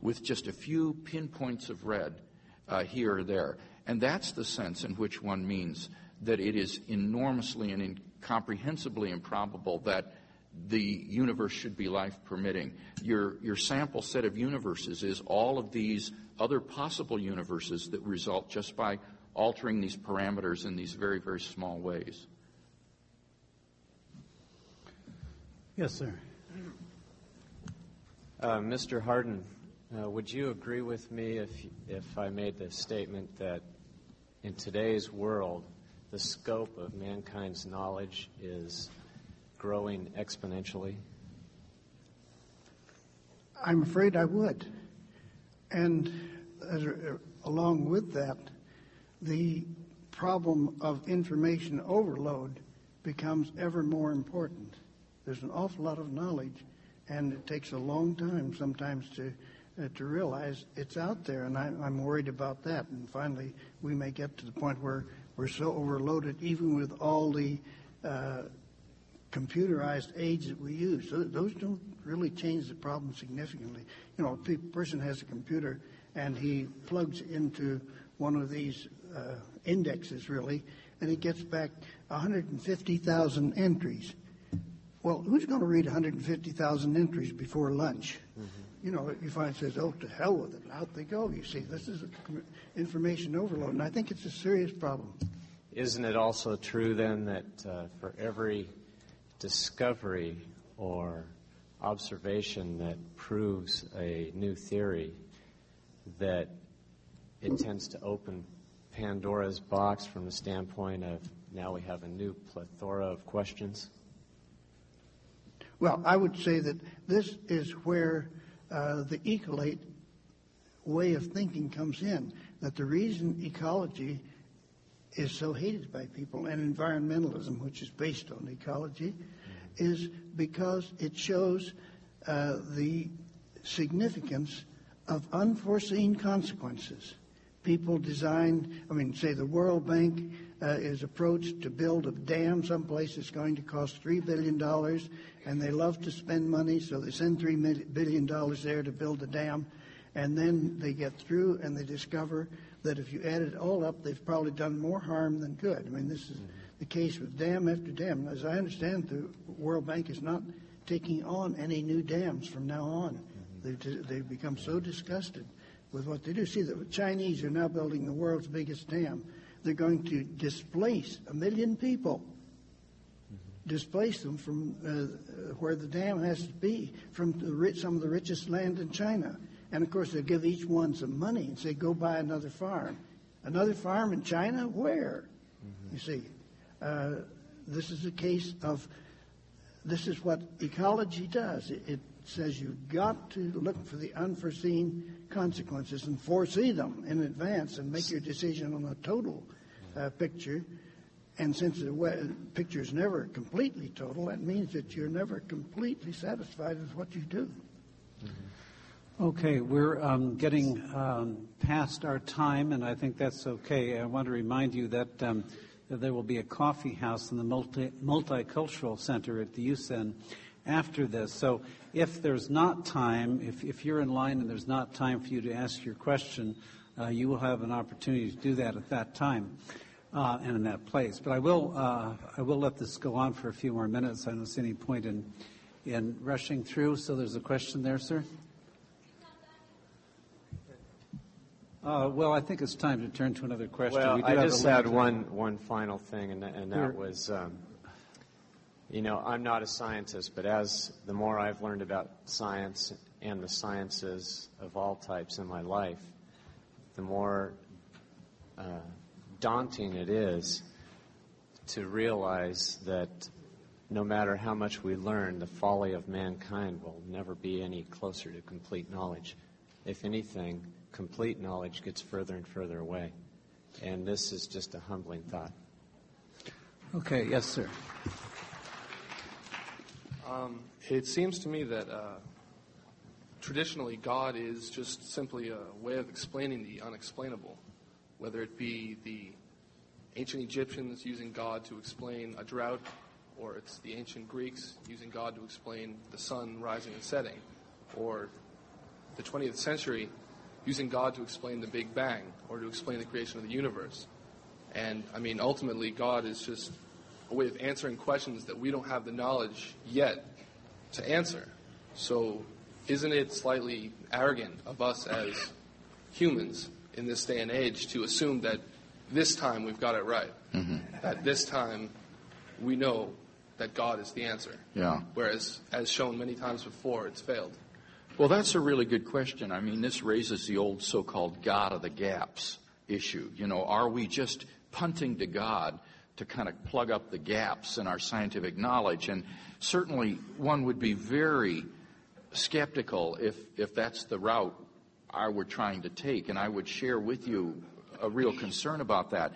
with just a few pinpoints of red uh, here or there. And that's the sense in which one means that it is enormously and incomprehensibly improbable that the universe should be life permitting. Your, your sample set of universes is all of these other possible universes that result just by altering these parameters in these very, very small ways. Yes, sir. Uh, Mr. Hardin, uh, would you agree with me if, if I made the statement that in today's world, the scope of mankind's knowledge is growing exponentially? I'm afraid I would. And as, along with that, the problem of information overload becomes ever more important. There's an awful lot of knowledge, and it takes a long time sometimes to uh, to realize it's out there, and I, I'm worried about that. And finally, we may get to the point where we're so overloaded, even with all the uh, computerized aids that we use. So those don't really change the problem significantly. You know, a person has a computer and he plugs into one of these uh, indexes, really, and it gets back 150,000 entries. Well, who's going to read 150,000 entries before lunch? Mm-hmm. You know, you find says, "Oh, to hell with it," out they go. You see, this is information overload, and I think it's a serious problem. Isn't it also true then that uh, for every discovery or observation that proves a new theory, that it tends to open Pandora's box from the standpoint of now we have a new plethora of questions? Well, I would say that this is where uh, the ecolate way of thinking comes in. That the reason ecology is so hated by people, and environmentalism, which is based on ecology, is because it shows uh, the significance of unforeseen consequences. People design, I mean, say the World Bank uh, is approached to build a dam someplace that's going to cost $3 billion, and they love to spend money, so they send $3 billion there to build the dam, and then they get through and they discover that if you add it all up, they've probably done more harm than good. I mean, this is the case with dam after dam. As I understand, the World Bank is not taking on any new dams from now on. They've, they've become so disgusted with what they do. See, the Chinese are now building the world's biggest dam. They're going to displace a million people, displace them from uh, where the dam has to be, from rich, some of the richest land in China. And of course, they'll give each one some money and say, go buy another farm. Another farm in China? Where? Mm-hmm. You see, uh, this is a case of this is what ecology does. It, it, says you've got to look for the unforeseen consequences and foresee them in advance and make your decision on the total uh, picture. And since the picture is never completely total, that means that you're never completely satisfied with what you do. Mm-hmm. Okay, we're um, getting um, past our time, and I think that's okay. I want to remind you that, um, there will be a coffee house in the multi- multicultural center at the UCen after this. So if there's not time, if, if you're in line and there's not time for you to ask your question, uh, you will have an opportunity to do that at that time. uh, and in that place. But I will, uh, I will let this go on for a few more minutes. I don't see any point in, in rushing through. So there's a question there, sir. Uh, well, I think it's time to turn to another question. Well, We I just had one one final thing, and that, and Sure. that was, um, you know, I'm not a scientist, but as the more I've learned about science and the sciences of all types in my life, the more uh, daunting it is to realize that no matter how much we learn, the folly of mankind will never be any closer to complete knowledge. If anything, complete knowledge gets further and further away. And this is just a humbling thought. Okay, yes, sir. Um, it seems to me that uh, traditionally God is just simply a way of explaining the unexplainable, whether it be the ancient Egyptians using God to explain a drought, or it's the ancient Greeks using God to explain the sun rising and setting, or the 20th century using God to explain the Big Bang or to explain the creation of the universe. And I mean, ultimately, God is just a way of answering questions that we don't have the knowledge yet to answer. So, isn't it slightly arrogant of us as humans in this day and age to assume that this time we've got it right? Mm-hmm. That this time we know that God is the answer. Yeah. Whereas, as shown many times before, it's failed. Well, that's a really good question. I mean, this raises the old so called God of the gaps issue. You know, are we just punting to God to kind of plug up the gaps in our scientific knowledge? And certainly one would be very skeptical if, if that's the route I were trying to take. And I would share with you a real concern about that.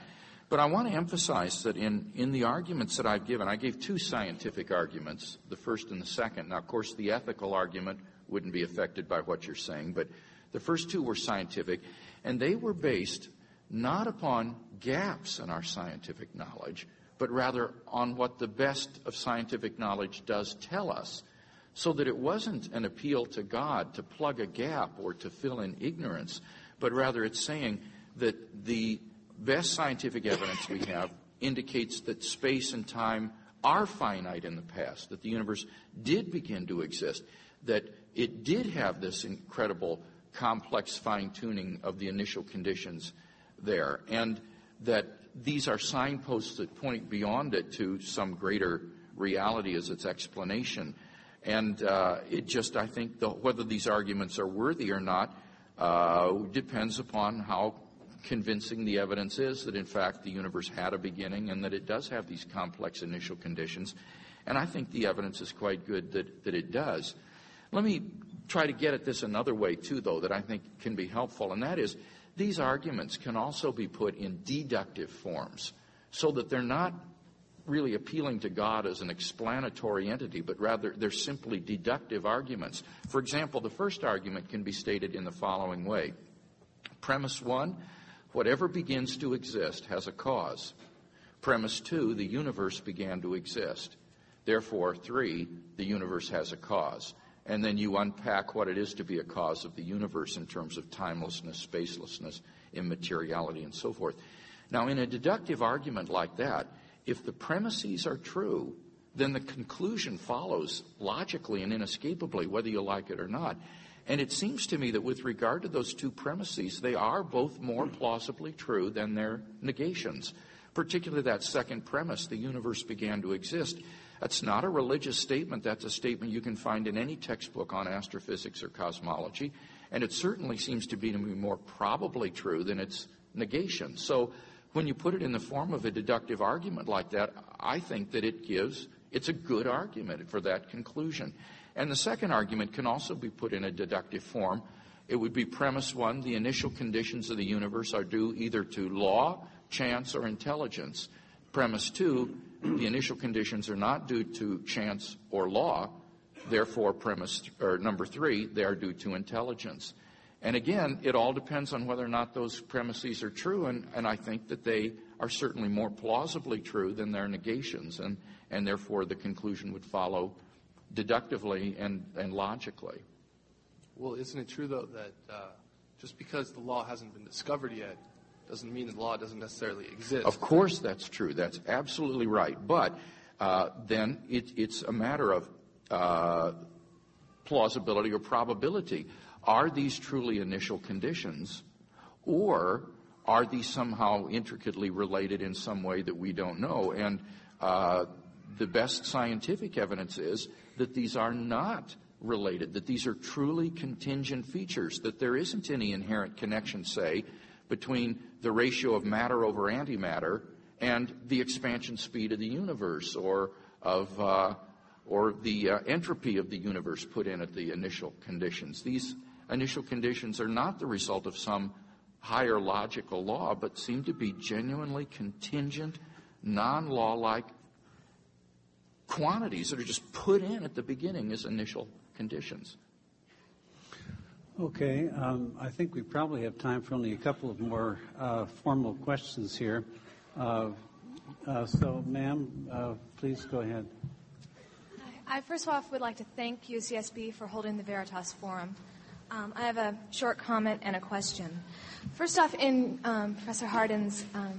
But I want to emphasize that in, in the arguments that I've given, I gave two scientific arguments, the first and the second. Now, of course, the ethical argument wouldn't be affected by what you're saying, but the first two were scientific, and they were based not upon gaps in our scientific knowledge, but rather on what the best of scientific knowledge does tell us. So that it wasn't an appeal to God to plug a gap or to fill in ignorance, but rather it's saying that the best scientific evidence we have indicates that space and time are finite in the past, that the universe did begin to exist, that it did have this incredible complex fine tuning of the initial conditions there, and that these are signposts that point beyond it to some greater reality as its explanation. And uh, it just, I think, the, whether these arguments are worthy or not uh, depends upon how convincing the evidence is that, in fact, the universe had a beginning and that it does have these complex initial conditions. And I think the evidence is quite good that, that it does. Let me try to get at this another way, too, though, that I think can be helpful, and that is these arguments can also be put in deductive forms so that they're not really appealing to God as an explanatory entity, but rather they're simply deductive arguments. For example, the first argument can be stated in the following way Premise one, whatever begins to exist has a cause. Premise two, the universe began to exist. Therefore, three, the universe has a cause. And then you unpack what it is to be a cause of the universe in terms of timelessness, spacelessness, immateriality, and so forth. Now, in a deductive argument like that, if the premises are true, then the conclusion follows logically and inescapably, whether you like it or not. And it seems to me that with regard to those two premises, they are both more plausibly true than their negations. Particularly that second premise, the universe began to exist. That's not a religious statement. That's a statement you can find in any textbook on astrophysics or cosmology. And it certainly seems to be to me more probably true than its negation. So when you put it in the form of a deductive argument like that, I think that it gives, it's a good argument for that conclusion. And the second argument can also be put in a deductive form. It would be premise one, the initial conditions of the universe are due either to law, chance, or intelligence. Premise two, the initial conditions are not due to chance or law. Therefore, premise or number three, they are due to intelligence. And again, it all depends on whether or not those premises are true, and, and I think that they are certainly more plausibly true than their negations, and, and therefore the conclusion would follow deductively and, and logically. Well, isn't it true, though, that uh, just because the law hasn't been discovered yet doesn't mean the law doesn't necessarily exist. Of course, that's true. That's absolutely right. But uh, then it, it's a matter of uh, plausibility or probability. Are these truly initial conditions, or are these somehow intricately related in some way that we don't know? And uh, the best scientific evidence is that these are not related, that these are truly contingent features, that there isn't any inherent connection, say, between the ratio of matter over antimatter and the expansion speed of the universe or of uh, or the uh, entropy of the universe put in at the initial conditions. These initial conditions are not the result of some higher logical law, but seem to be genuinely contingent, non law like quantities that are just put in at the beginning as initial conditions. Okay, um, I think we probably have time for only a couple of more uh, formal questions here. Uh, uh, so, ma'am, please go ahead. I first off would like to thank UCSB for holding the Veritas Forum. Um, I have a short comment and a question. First off, in um, Professor Hardin's um,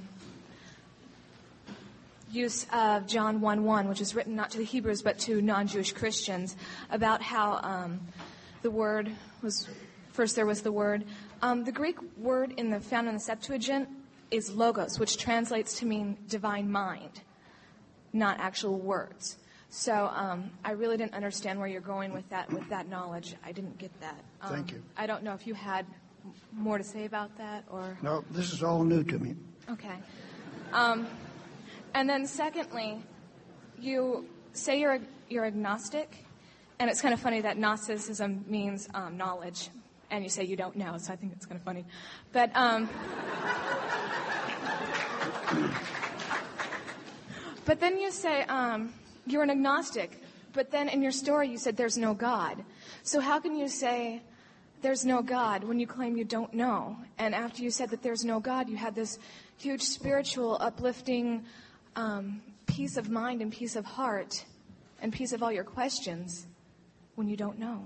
use of John 1:1, which is written not to the Hebrews but to non-Jewish Christians, about how um, the word was First, there was the word. Um, the Greek word in the found in the Septuagint is logos, which translates to mean divine mind, not actual words. So um, I really didn't understand where you're going with that with that knowledge. I didn't get that. Um, Thank you. I don't know if you had more to say about that or. No, this is all new to me. Okay. Um, and then secondly, you say you're you're agnostic, and it's kind of funny that Gnosticism means um, knowledge, and you say you don't know, so I think it's kind of funny. But um, but then you say um, you're an agnostic, but then in your story you said there's no God. So how can you say there's no God when you claim you don't know? And after you said that there's no God, you had this huge spiritual, uplifting um, peace of mind and peace of heart and peace of all your questions when you don't know.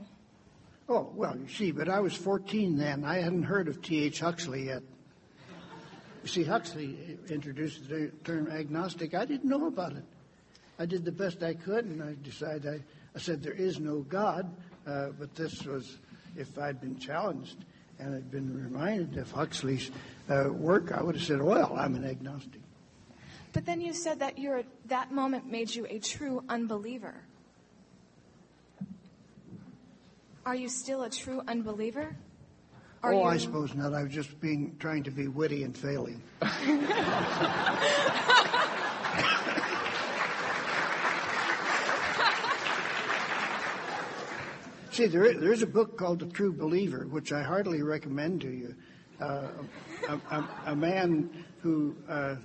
Oh, well, you see, but I was 14 then. I hadn't heard of T.H. Huxley yet. You see, Huxley introduced the term agnostic. I didn't know about it. I did the best I could, and I decided I, I said there is no God, uh, but this was if I'd been challenged and I'd been reminded of Huxley's uh, work, I would have said, well, I'm an agnostic. But then you said that your that moment made you a true unbeliever. Are you still a true unbeliever? Are oh, you... I suppose not. I was just being trying to be witty and failing. See, there is, there is, a book called The True Believer, which I heartily recommend to you. Uh, a, a, a, man who uh,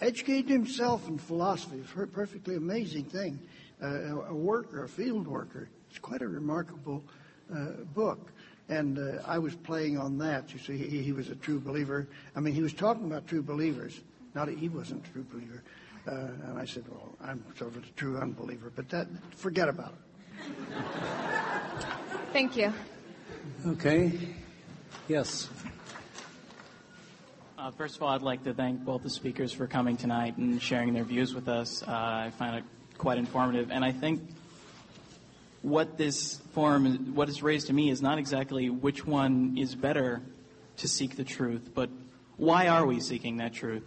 educated himself in philosophy, a perfectly amazing thing. Uh, a worker, a field worker. It's quite a remarkable uh, book. And uh, I was playing on that. You see, he, he, was a true believer. I mean, he was talking about true believers. Not he wasn't a true believer. Uh, and I said, well, I'm sort of a true unbeliever. But that, forget about it. Thank you. Okay. Yes. Uh, first of all, I'd like to thank both the speakers for coming tonight and sharing their views with us. Uh, I find it quite informative, and I think what this forum, what is raised to me is not exactly which one is better to seek the truth, but why are we seeking that truth?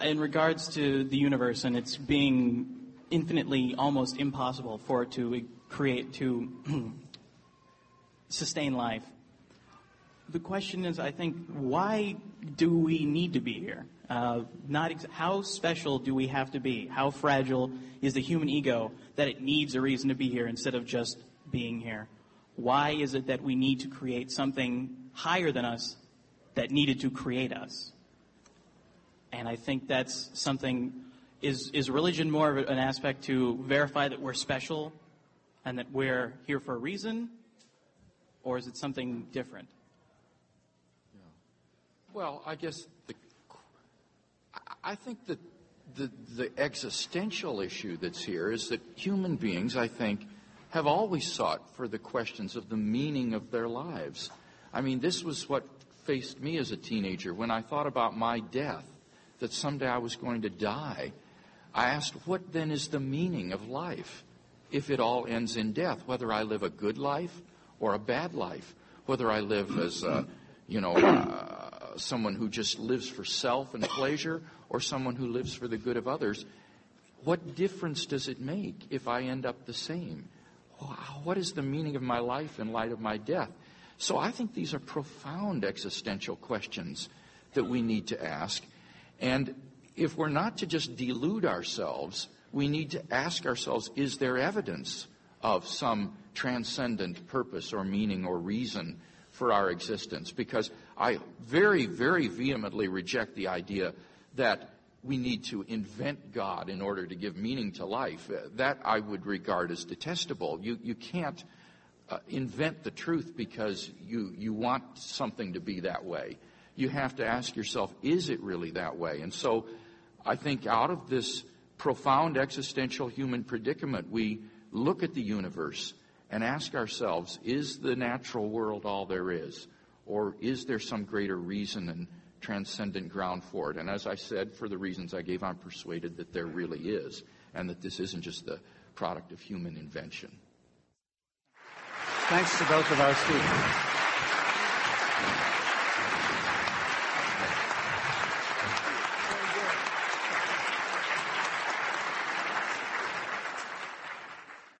In regards to the universe and its being infinitely almost impossible for it to create, to sustain life, the question is, I think, why do we need to be here? Uh, not ex- how special do we have to be? How fragile is the human ego that it needs a reason to be here instead of just being here? Why is it that we need to create something higher than us that needed to create us? And I think that's something. Is is religion more of an aspect to verify that we're special and that we're here for a reason, or is it something different? Well, I guess the, I think that the, the existential issue that's here is that human beings, I think, have always sought for the questions of the meaning of their lives. I mean, this was what faced me as a teenager when I thought about my death, that someday I was going to die. I asked, what then is the meaning of life if it all ends in death? Whether I live a good life or a bad life, whether I live as, a, you know, uh, someone who just lives for self and pleasure or someone who lives for the good of others, what difference does it make if I end up the same? What is the meaning of my life in light of my death? So I think these are profound existential questions that we need to ask. And if we're not to just delude ourselves, we need to ask ourselves is there evidence of some transcendent purpose or meaning or reason for our existence? Because I very, very vehemently reject the idea that we need to invent God in order to give meaning to life. Uh, that I would regard as detestable. You, you can't uh, invent the truth because you, you want something to be that way. You have to ask yourself, is it really that way? And so I think out of this profound existential human predicament, we look at the universe and ask ourselves, is the natural world all there is? Or is there some greater reason and transcendent ground for it. And as I said, for the reasons I gave, I'm persuaded that there really is, and that this isn't just the product of human invention. Thanks to both of our speakers.